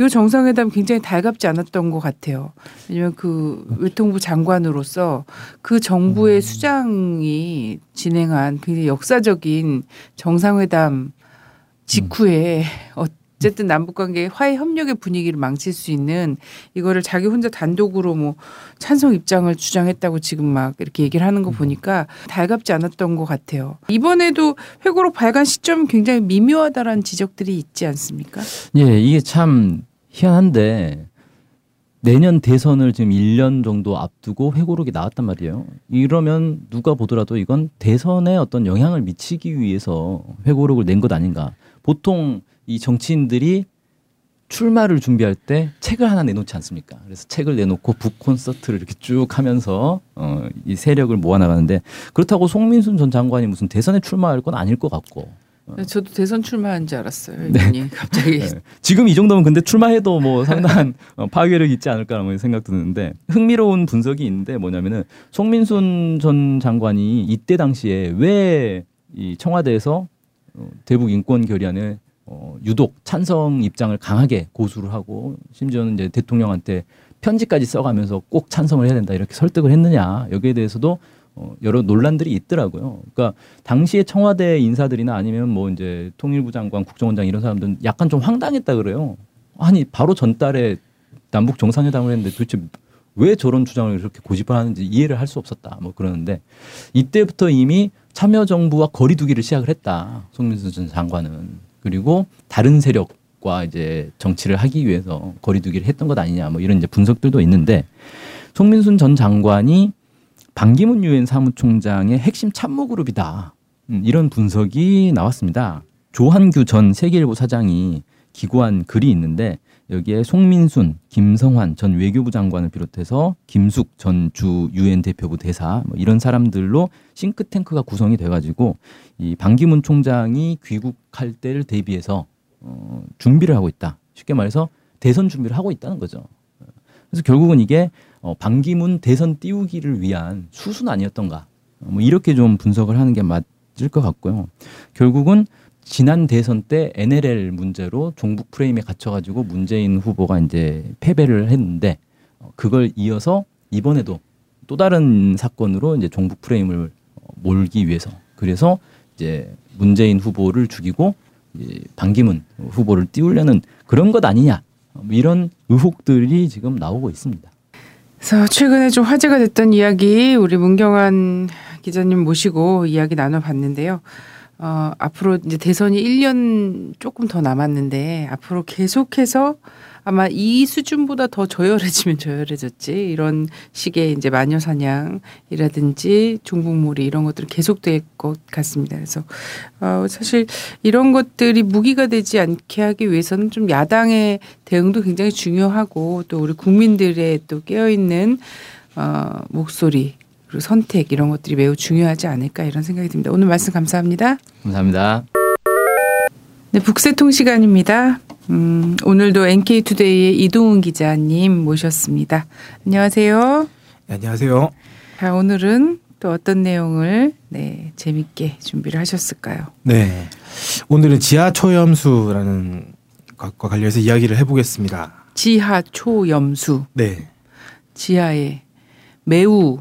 이 정상회담 굉장히 달갑지 않았던 것 같아요. 왜냐면 그 외통부 장관으로서 그 정부의 수장이 진행한 굉장히 역사적인 정상회담 직후에 어쨌든 남북 관계 화해 협력의 분위기를 망칠 수 있는 이거를 자기 혼자 단독으로 뭐 찬성 입장을 주장했다고 지금 막 이렇게 얘기를 하는 거 보니까 달갑지 않았던 것 같아요. 이번에도 회고록 발간 시점 굉장히 미묘하다라는 지적들이 있지 않습니까? 예, 이게 참 희한한데 내년 대선을 지금 1년 정도 앞두고 회고록이 나왔단 말이에요. 이러면 누가 보더라도 이건 대선에 어떤 영향을 미치기 위해서 회고록을 낸 것 아닌가. 보통 이 정치인들이 출마를 준비할 때 책을 하나 내놓지 않습니까? 그래서 책을 내놓고 북 콘서트를 이렇게 쭉 하면서 어, 이 세력을 모아 나가는데 그렇다고 송민순 전 장관이 무슨 대선에 출마할 건 아닐 것 같고 저도 대선 출마한 줄 알았어요. 네. 갑자기 네. 지금 이 정도면 근데 출마해도 뭐 상당한 어, 파괴력이 있지 않을까라는 생각 드는데 흥미로운 분석이 있는데 뭐냐면은 송민순 전 장관이 이때 당시에 왜 이 청와대에서 어, 대북 인권 결의안에 어, 유독 찬성 입장을 강하게 고수를 하고 심지어는 이제 대통령한테 편지까지 써가면서 꼭 찬성을 해야 된다 이렇게 설득을 했느냐 여기에 대해서도 어, 여러 논란들이 있더라고요. 그러니까 당시에 청와대 인사들이나 아니면 뭐 이제 통일부 장관, 국정원장 이런 사람들은 약간 좀 황당했다 그래요. 아니 바로 전달에 남북 정상회담을 했는데 도대체 왜 저런 주장을 그렇게 고집을 하는지 이해를 할 수 없었다. 뭐 그러는데 이때부터 이미 참여정부와 거리두기를 시작을 했다. 송민수 전 장관은 그리고 다른 세력과 이제 정치를 하기 위해서 거리두기를 했던 것 아니냐. 뭐 이런 이제 분석들도 있는데 송민순 전 장관이 반기문 유엔 사무총장의 핵심 참모 그룹이다. 음, 이런 분석이 나왔습니다. 조한규 전 세계일보 사장이 기고한 글이 있는데 여기에 송민순, 김성환 전 외교부 장관을 비롯해서 김숙 전 주 유엔 대표부 대사 뭐 이런 사람들로 싱크탱크가 구성이 돼가지고 이 반기문 총장이 귀국할 때를 대비해서 어, 준비를 하고 있다. 쉽게 말해서 대선 준비를 하고 있다는 거죠. 그래서 결국은 이게 어, 반기문 대선 띄우기를 위한 수순 아니었던가. 어, 뭐 이렇게 좀 분석을 하는 게 맞을 것 같고요. 결국은 지난 대선 때 NLL 문제로 종북 프레임에 갇혀가지고 문재인 후보가 이제 패배를 했는데 어, 그걸 이어서 이번에도 또 다른 사건으로 이제 종북 프레임을 어, 몰기 위해서 그래서 이제 문재인 후보를 죽이고 반기문 후보를 띄우려는 그런 것 아니냐 뭐 이런 의혹들이 지금 나오고 있습니다. 그래서 최근에 좀 화제가 됐던 이야기 우리 문경환 기자님 모시고 이야기 나눠봤는데요. 어, 앞으로 이제 대선이 1년 조금 더 남았는데 앞으로 계속해서 아마 이 수준보다 더 저열해지면 저열해졌지 이런 식의 이제 마녀 사냥이라든지 중북몰이 이런 것들은 계속될 것 같습니다. 그래서 어 사실 이런 것들이 무기가 되지 않게 하기 위해서는 좀 야당의 대응도 굉장히 중요하고 또 우리 국민들의 또 깨어 있는 어 목소리 그리고 선택 이런 것들이 매우 중요하지 않을까 이런 생각이 듭니다. 오늘 말씀 감사합니다. 감사합니다. 네, 북새통 시간입니다. 음, 오늘도 NK투데이의 이동훈 기자님 모셨습니다. 안녕하세요. 네, 안녕하세요. 자, 오늘은 또 어떤 내용을 네, 재밌게 준비를 하셨을까요? 네. 오늘은 지하 초염수라는 것과 관련해서 이야기를 해보겠습니다. 지하 초염수. 네. 지하에 매우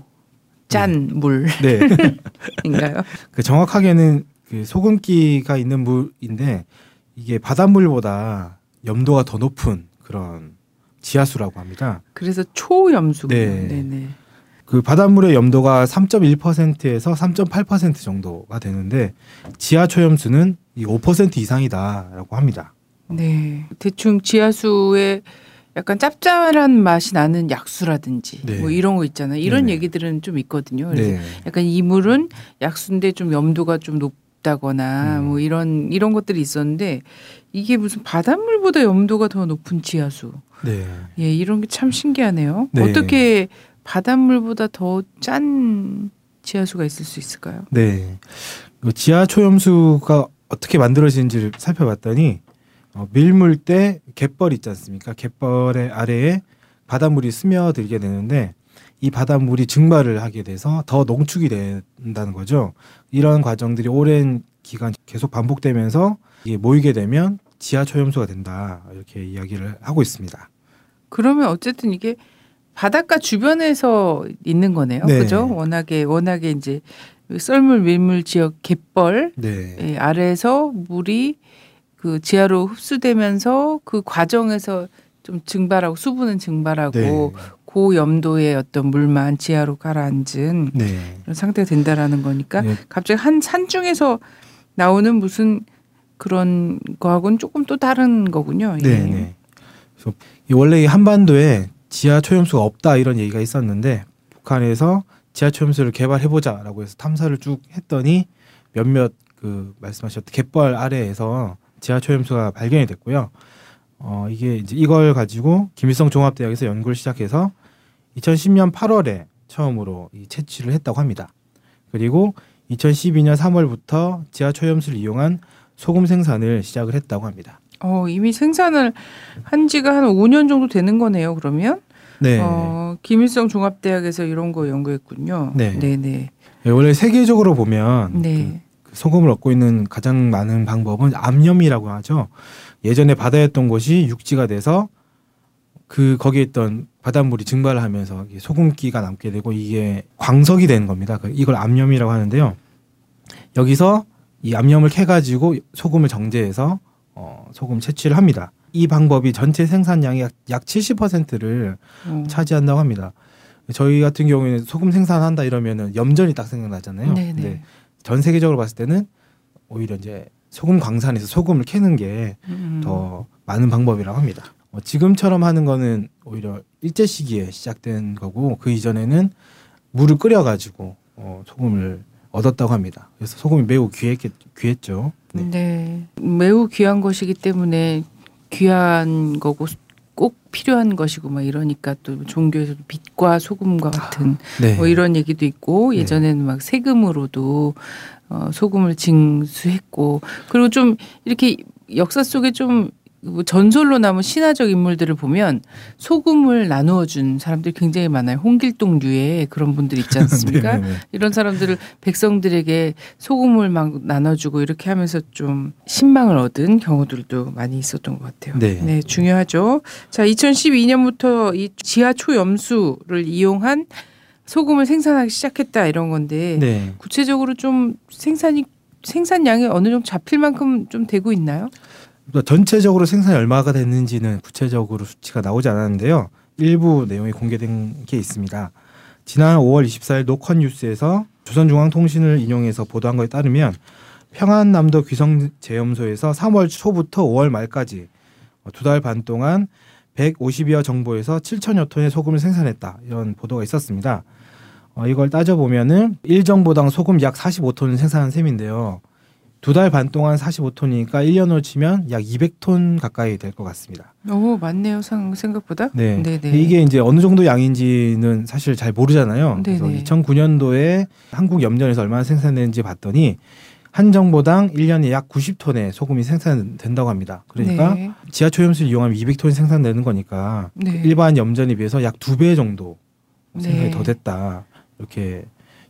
짠 물. 네. 인가요? 그 정확하게는 그 소금기가 있는 물인데 이게 바닷물보다 염도가 더 높은 그런 지하수라고 합니다. 그래서 초염수군요. 네. 네네. 그 바닷물의 염도가 3.1%에서 3.8% 정도가 되는데 지하 초염수는 이 5% 이상이다라고 합니다. 네. 대충 지하수에 약간 짭짤한 맛이 나는 약수라든지 네. 뭐 이런 거 있잖아요. 이런 네네. 얘기들은 좀 있거든요. 그래서 네. 약간 이 물은 약수인데 좀 염도가 좀 높다거나 음. 뭐 이런 이런 것들이 있었는데 이게 무슨 바닷물보다 염도가 더 높은 지하수. 네. 예, 이런 게 참 신기하네요. 네. 어떻게 바닷물보다 더 짠 지하수가 있을 수 있을까요? 네. 그 지하 초염수가 어떻게 만들어지는지를 살펴봤더니 어, 밀물 때 갯벌 있지 않습니까? 갯벌의 아래에 바닷물이 스며들게 되는데 이 바닷물이 증발을 하게 돼서 더 농축이 된다는 거죠. 이런 과정들이 오랜 기간 계속 반복되면서 이게 모이게 되면 지하 초염수가 된다 이렇게 이야기를 하고 있습니다. 그러면 어쨌든 이게 바닷가 주변에서 있는 거네요. 네. 그죠? 워낙에 워낙에 이제 썰물 밀물 지역 갯벌 네, 예, 아래에서 물이 그 지하로 흡수되면서 그 과정에서 좀 증발하고 수분은 증발하고 네, 고염도의 어떤 물만 지하로 가라앉은 네. 그런 상태가 된다라는 거니까 네. 갑자기 한 산 중에서 나오는 무슨 그런 거하고는 조금 또 다른 거군요. 예. 네, 네. 그래서 이 원래 이 한반도에 지하 초염수가 없다 이런 얘기가 있었는데 북한에서 지하 초염수를 개발해보자라고 해서 탐사를 쭉 했더니 몇몇 그 말씀하셨던 갯벌 아래에서 지하 초염수가 발견이 됐고요. 어 이게 이제 이걸 가지고 김일성 종합대학에서 연구를 시작해서 2010년 8월에 처음으로 이 채취를 했다고 합니다. 그리고 2012년 3월부터 지하 초염수를 이용한 소금 생산을 시작을 했다고 합니다. 어, 이미 생산을 한 지가 한 5년 정도 되는 거네요. 그러면 네. 어, 김일성 종합대학에서 이런 거 연구했군요. 네. 네, 네. 네, 원래 세계적으로 보면 네. 그 소금을 얻고 있는 가장 많은 방법은 암염이라고 하죠. 예전에 바다였던 곳이 육지가 돼서 그 거기에 있던 바닷물이 증발을 하면서 이게 소금기가 남게 되고 이게 광석이 되는 겁니다. 그 이걸 암염이라고 하는데요. 여기서 이 암염을 캐가지고 소금을 정제해서 어, 소금 채취를 합니다. 이 방법이 전체 생산량의 약, 약 70%를 어. 차지한다고 합니다. 저희 같은 경우에는 소금 생산한다 이러면은 염전이 딱 생각나잖아요. 네, 근데 네. 전 세계적으로 봤을 때는 오히려 이제 소금 광산에서 소금을 캐는 게더 음. 많은 방법이라고 합니다. 어, 지금처럼 하는 거는 오히려 일제 시기에 시작된 거고 그 이전에는 물을 끓여가지고 어, 소금을 얻었다고 합니다. 그래서 소금이 매우 귀했겠, 귀했죠. 네. 네. 매우 귀한 것이기 때문에 귀한 거고 꼭 필요한 것이고 막 이러니까 또 종교에서도 빛과 소금과 같은 네. 뭐 이런 얘기도 있고 네. 예전에는 막 세금으로도 어, 소금을 징수했고 그리고 좀 이렇게 역사 속에 좀뭐 전설로 남은 신화적 인물들을 보면 소금을 나누어 준 사람들이 굉장히 많아요. 홍길동류의 그런 분들 있지 않습니까? 네, 네, 네. 이런 사람들을 백성들에게 소금을 막 나눠주고 이렇게 하면서 좀 신망을 얻은 경우들도 많이 있었던 것 같아요. 네. 중요하죠. 자, 2012년부터 이 지하 초염수를 이용한 소금을 생산하기 시작했다 이런 건데 네. 구체적으로 좀 생산이 생산량이 어느 정도 잡힐 만큼 좀 되고 있나요? 그러니까 전체적으로 생산이 얼마가 됐는지는 구체적으로 수치가 나오지 않았는데요. 일부 내용이 공개된 게 있습니다. 지난 5월 24일 노컷 뉴스에서 조선중앙통신을 인용해서 보도한 것에 따르면 평안남도 귀성제염소에서 3월 초부터 5월 말까지 두 달 반 동안 150여 정보에서 7천여 톤의 소금을 생산했다 이런 보도가 있었습니다. 어, 이걸 따져 보면은 1정보당 소금 약 45톤을 생산한 셈인데요. 두 달 반 동안 45톤이니까 1년으로 치면 약 200톤 가까이 될 것 같습니다. 오 맞네요 상- 생각보다. 네. 네네. 이게 이제 어느 정도 양인지는 사실 잘 모르잖아요. 그래서 네네. 2009년도에 한국 염전에서 얼마나 생산되는지 봤더니 한 정보당 1년에 약 90톤의 소금이 생산된다고 합니다. 그러니까 네. 지하초염수를 이용하면 200톤이 생산되는 거니까 네. 일반 염전에 비해서 약 두 배 정도 생산이 네. 더 됐다. 이렇게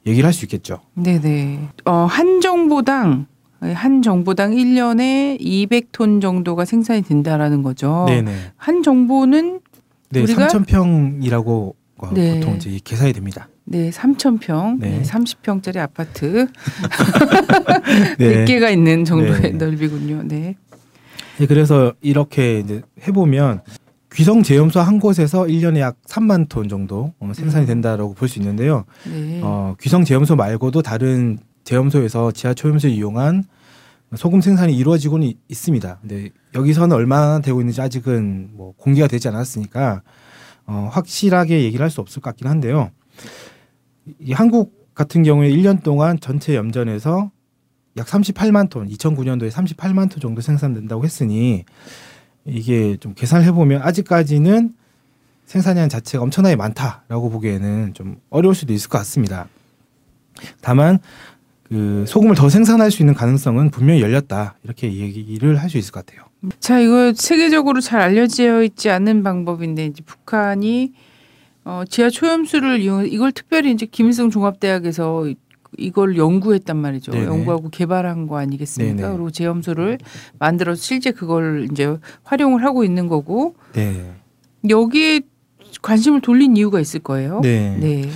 얘기를 할 수 있겠죠. 네네. 어, 한 정보당 한 정보당 1년에 200톤 정도가 생산이 된다라는 거죠. 네네. 한 정보는 네, 우리가- 3,000평이라고 네. 보통 이제 계산이 됩니다. 네, 3,000평, 네. 네. 30평짜리 아파트 네. 100개가 있는 정도의 네. 넓이군요. 네. 네, 그래서 이렇게 이제 해보면 귀성 제염소 한 곳에서 1년에 약 3만 톤 정도 어, 생산이 음. 된다라고 볼 수 있는데요. 네. 어, 귀성 제염소 말고도 다른 제염소에서 지하 초염소를 이용한 소금 생산이 이루어지고는 이- 있습니다. 근데 여기서는 얼마나 되고 있는지 아직은 뭐 공개가 되지 않았으니까 어, 확실하게 얘기를 할 수 없을 것 같긴 한데요. 이 한국 같은 경우에 1년 동안 전체 염전에서 약 38만 톤, 2009년도에 38만 톤 정도 생산된다고 했으니 이게 좀 계산을 해보면 아직까지는 생산량 자체가 엄청나게 많다라고 보기에는 좀 어려울 수도 있을 것 같습니다. 다만 그 소금을 더 생산할 수 있는 가능성은 분명히 열렸다 이렇게 얘기를 할 수 있을 것 같아요. 자, 이거 세계적으로 잘 알려져 있지 않은 방법인데 이제 북한이 어, 지하 초염수를 이용 이걸 특별히 이제 김일성 종합대학에서 이- 이걸 연구했단 말이죠. 네네. 연구하고 개발한 거 아니겠습니까? 네네. 그리고 제염소를 만들어서 실제 그걸 이제 활용을 하고 있는 거고 네. 여기에 관심을 돌린 이유가 있을 거예요. 네.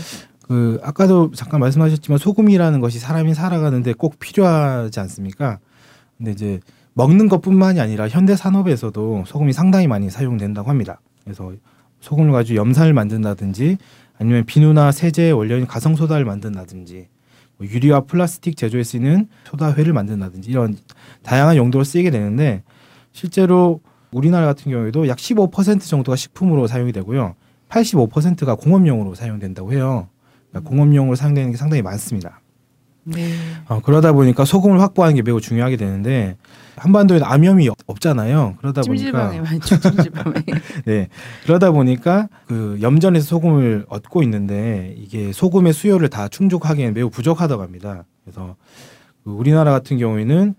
네. 그 아까도 잠깐 말씀하셨지만 소금이라는 것이 사람이 살아가는데 꼭 필요하지 않습니까? 근데 이제 먹는 것뿐만이 아니라 현대 산업에서도 소금이 상당히 많이 사용된다고 합니다. 그래서 소금을 가지고 염산을 만든다든지 아니면 비누나 세제 원료인 가성 소다를 만든다든지 뭐 유리와 플라스틱 제조에 쓰이는 소다회를 만든다든지 이런 다양한 용도로 쓰이게 되는데 실제로 우리나라 같은 경우에도 약 15% 정도가 식품으로 사용이 되고요. 85%가 공업용으로 사용된다고 해요. 그러니까 공업용으로 사용되는 게 상당히 많습니다. 네. 어, 그러다 보니까 소금을 확보하는 게 매우 중요하게 되는데 한반도에는 암염이 없- 없잖아요. 그러다 찜질방에 보니까 많죠. 찜질방에. 네 그러다 보니까 그 염전에서 소금을 얻고 있는데 이게 소금의 수요를 다 충족하기에는 매우 부족하다고 합니다. 그래서 그 우리나라 같은 경우에는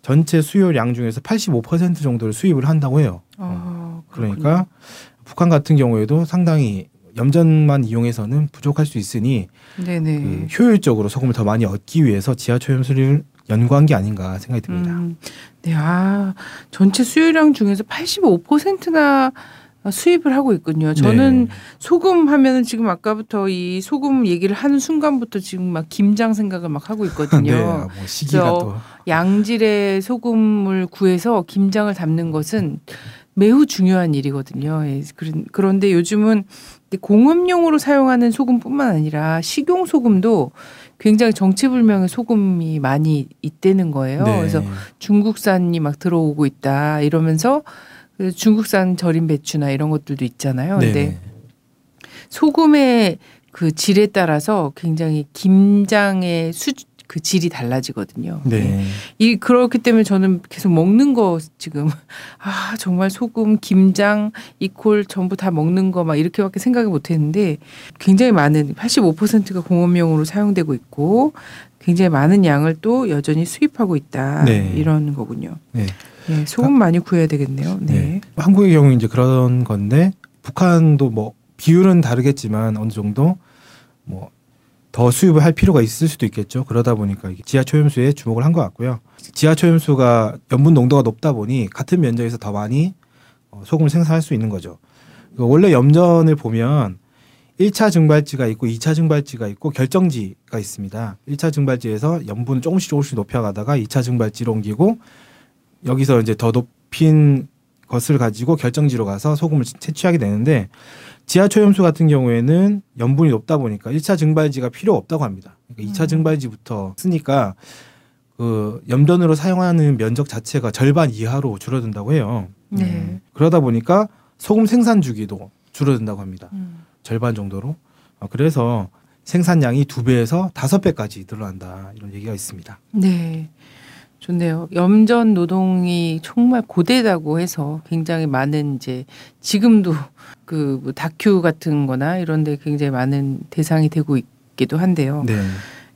전체 수요량 중에서 85% 정도를 수입을 한다고 해요. 어, 그러니까 북한 같은 경우에도 상당히 염전만 이용해서는 부족할 수 있으니. 그 효율적으로 소금을 더 많이 얻기 위해서 지하초염수를 연구한 게 아닌가 생각이 듭니다. 음, 네, 아, 전체 수요량 중에서 85%가 수입을 하고 있군요. 저는 네. 소금 하면은 지금 아까부터 이 소금 얘기를 하는 순간부터 지금 막 김장 생각을 막 하고 있거든요. 네, 아, 뭐 시기가 또 양질의 소금을 구해서 김장을 담는 것은 매우 중요한 일이거든요. 예, 그런- 그런데 요즘은 공업용으로 사용하는 소금뿐만 아니라 식용 소금도 굉장히 정체불명의 소금이 많이 있다는 거예요. 네. 그래서 중국산이 막 들어오고 있다 이러면서 그 중국산 절임 배추나 이런 것들도 있잖아요. 근데 네네. 소금의 그 질에 따라서 굉장히 김장의 수 그 질이 달라지거든요. 네. 이 그렇기 때문에 저는 계속 먹는 거 지금 아 정말 소금, 김장, 이콜 전부 다 먹는 거 막 이렇게밖에 생각을 못 했는데 굉장히 많은 85%가 공업용으로 사용되고 있고 굉장히 많은 양을 또 여전히 수입하고 있다 네. 이런 거군요. 네. 예, 소금 많이 구해야 되겠네요. 네. 네. 한국의 경우 이제 그런 건데 북한도 뭐 비율은 다르겠지만 어느 정도 뭐 더 수입을 할 필요가 있을 수도 있겠죠. 그러다 보니까 지하 초염수에 주목을 한 것 같고요. 지하 초염수가 염분 농도가 높다 보니 같은 면적에서 더 많이 어, 소금을 생산할 수 있는 거죠. 그 원래 염전을 보면 1차 증발지가 있고 2차 증발지가 있고 결정지가 있습니다. 1차 증발지에서 염분을 조금씩 조금씩 높여가다가 2차 증발지로 옮기고 여기서 이제 더 높인 것을 가지고 결정지로 가서 소금을 채취하게 되는데 지하 초염수 같은 경우에는 염분이 높다 보니까 1차 증발지가 필요 없다고 합니다. 그러니까 2차 음. 증발지부터 쓰니까 그 염전으로 사용하는 면적 자체가 절반 이하로 줄어든다고 해요. 네. 음. 그러다 보니까 소금 생산 주기도 줄어든다고 합니다. 음. 절반 정도로. 어, 그래서 생산량이 두 배에서 다섯 배까지 늘어난다 이런 얘기가 있습니다. 네. 좋네요. 염전 노동이 정말 고되다고 해서 굉장히 많은 이제 지금도 그 뭐 다큐 같은 거나 이런 데 굉장히 많은 대상이 되고 있기도 한데요. 네.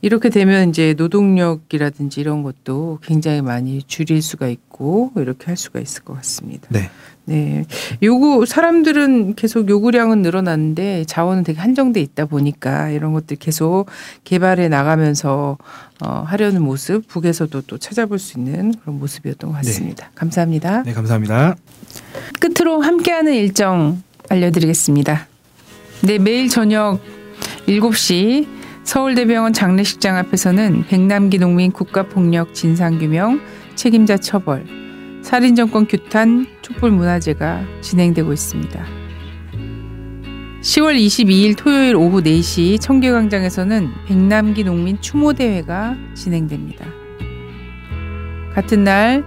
이렇게 되면 이제 노동력이라든지 이런 것도 굉장히 많이 줄일 수가 있고 이렇게 할 수가 있을 것 같습니다. 네. 네. 요구 사람들은 계속 요구량은 늘어났는데 자원은 되게 한정돼 있다 보니까 이런 것들 계속 개발해 나가면서 어, 하려는 모습 북에서도 또 찾아볼 수 있는 그런 모습이었던 것 같습니다. 감사합니다. 네, 감사합니다. 끝으로 함께하는 일정 알려드리겠습니다. 네, 매일 저녁 7시 서울대병원 장례식장 앞에서는 백남기 농민 국가폭력 진상규명 책임자 처벌 살인정권 규탄 촛불문화제가 진행되고 있습니다. 10월 22일 토요일 오후 4시 청계광장에서는 백남기 농민 추모대회가 진행됩니다. 같은 날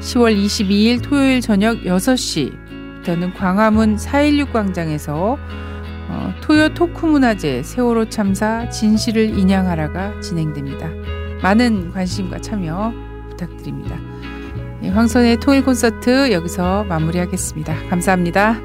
10월 22일 토요일 저녁 6시부터는 광화문 416 광장에서 어, 토요 토크 문화제 세월호 참사 진실을 인양하라가 진행됩니다. 많은 관심과 참여 부탁드립니다. 네, 황선의 통일 콘서트 여기서 마무리하겠습니다. 감사합니다.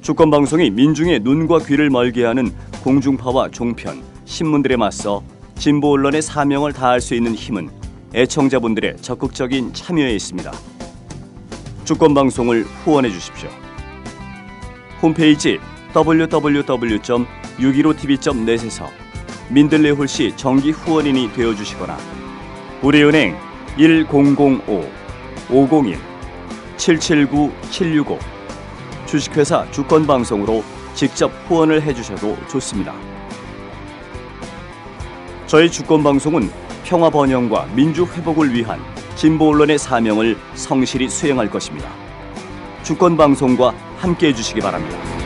주권 방송이 민중의 눈과 귀를 멀게 하는 공중파와 종편, 신문들에 맞서 진보 언론의 사명을 다할 수 있는 힘은 애청자분들의 적극적인 참여에 있습니다. 주권 방송을 후원해 주십시오. 홈페이지 www.615tv.net에서 민들레 홀씨 정기 후원인이 되어 주시거나 우리은행 1005 501 779 765 주식회사 주권 방송으로 직접 후원을 해 주셔도 좋습니다. 저희 주권 방송은 평화 번영과 민주 회복을 위한 진보 언론의 사명을 성실히 수행할 것입니다. 주권 방송과 함께 해 주시기 바랍니다.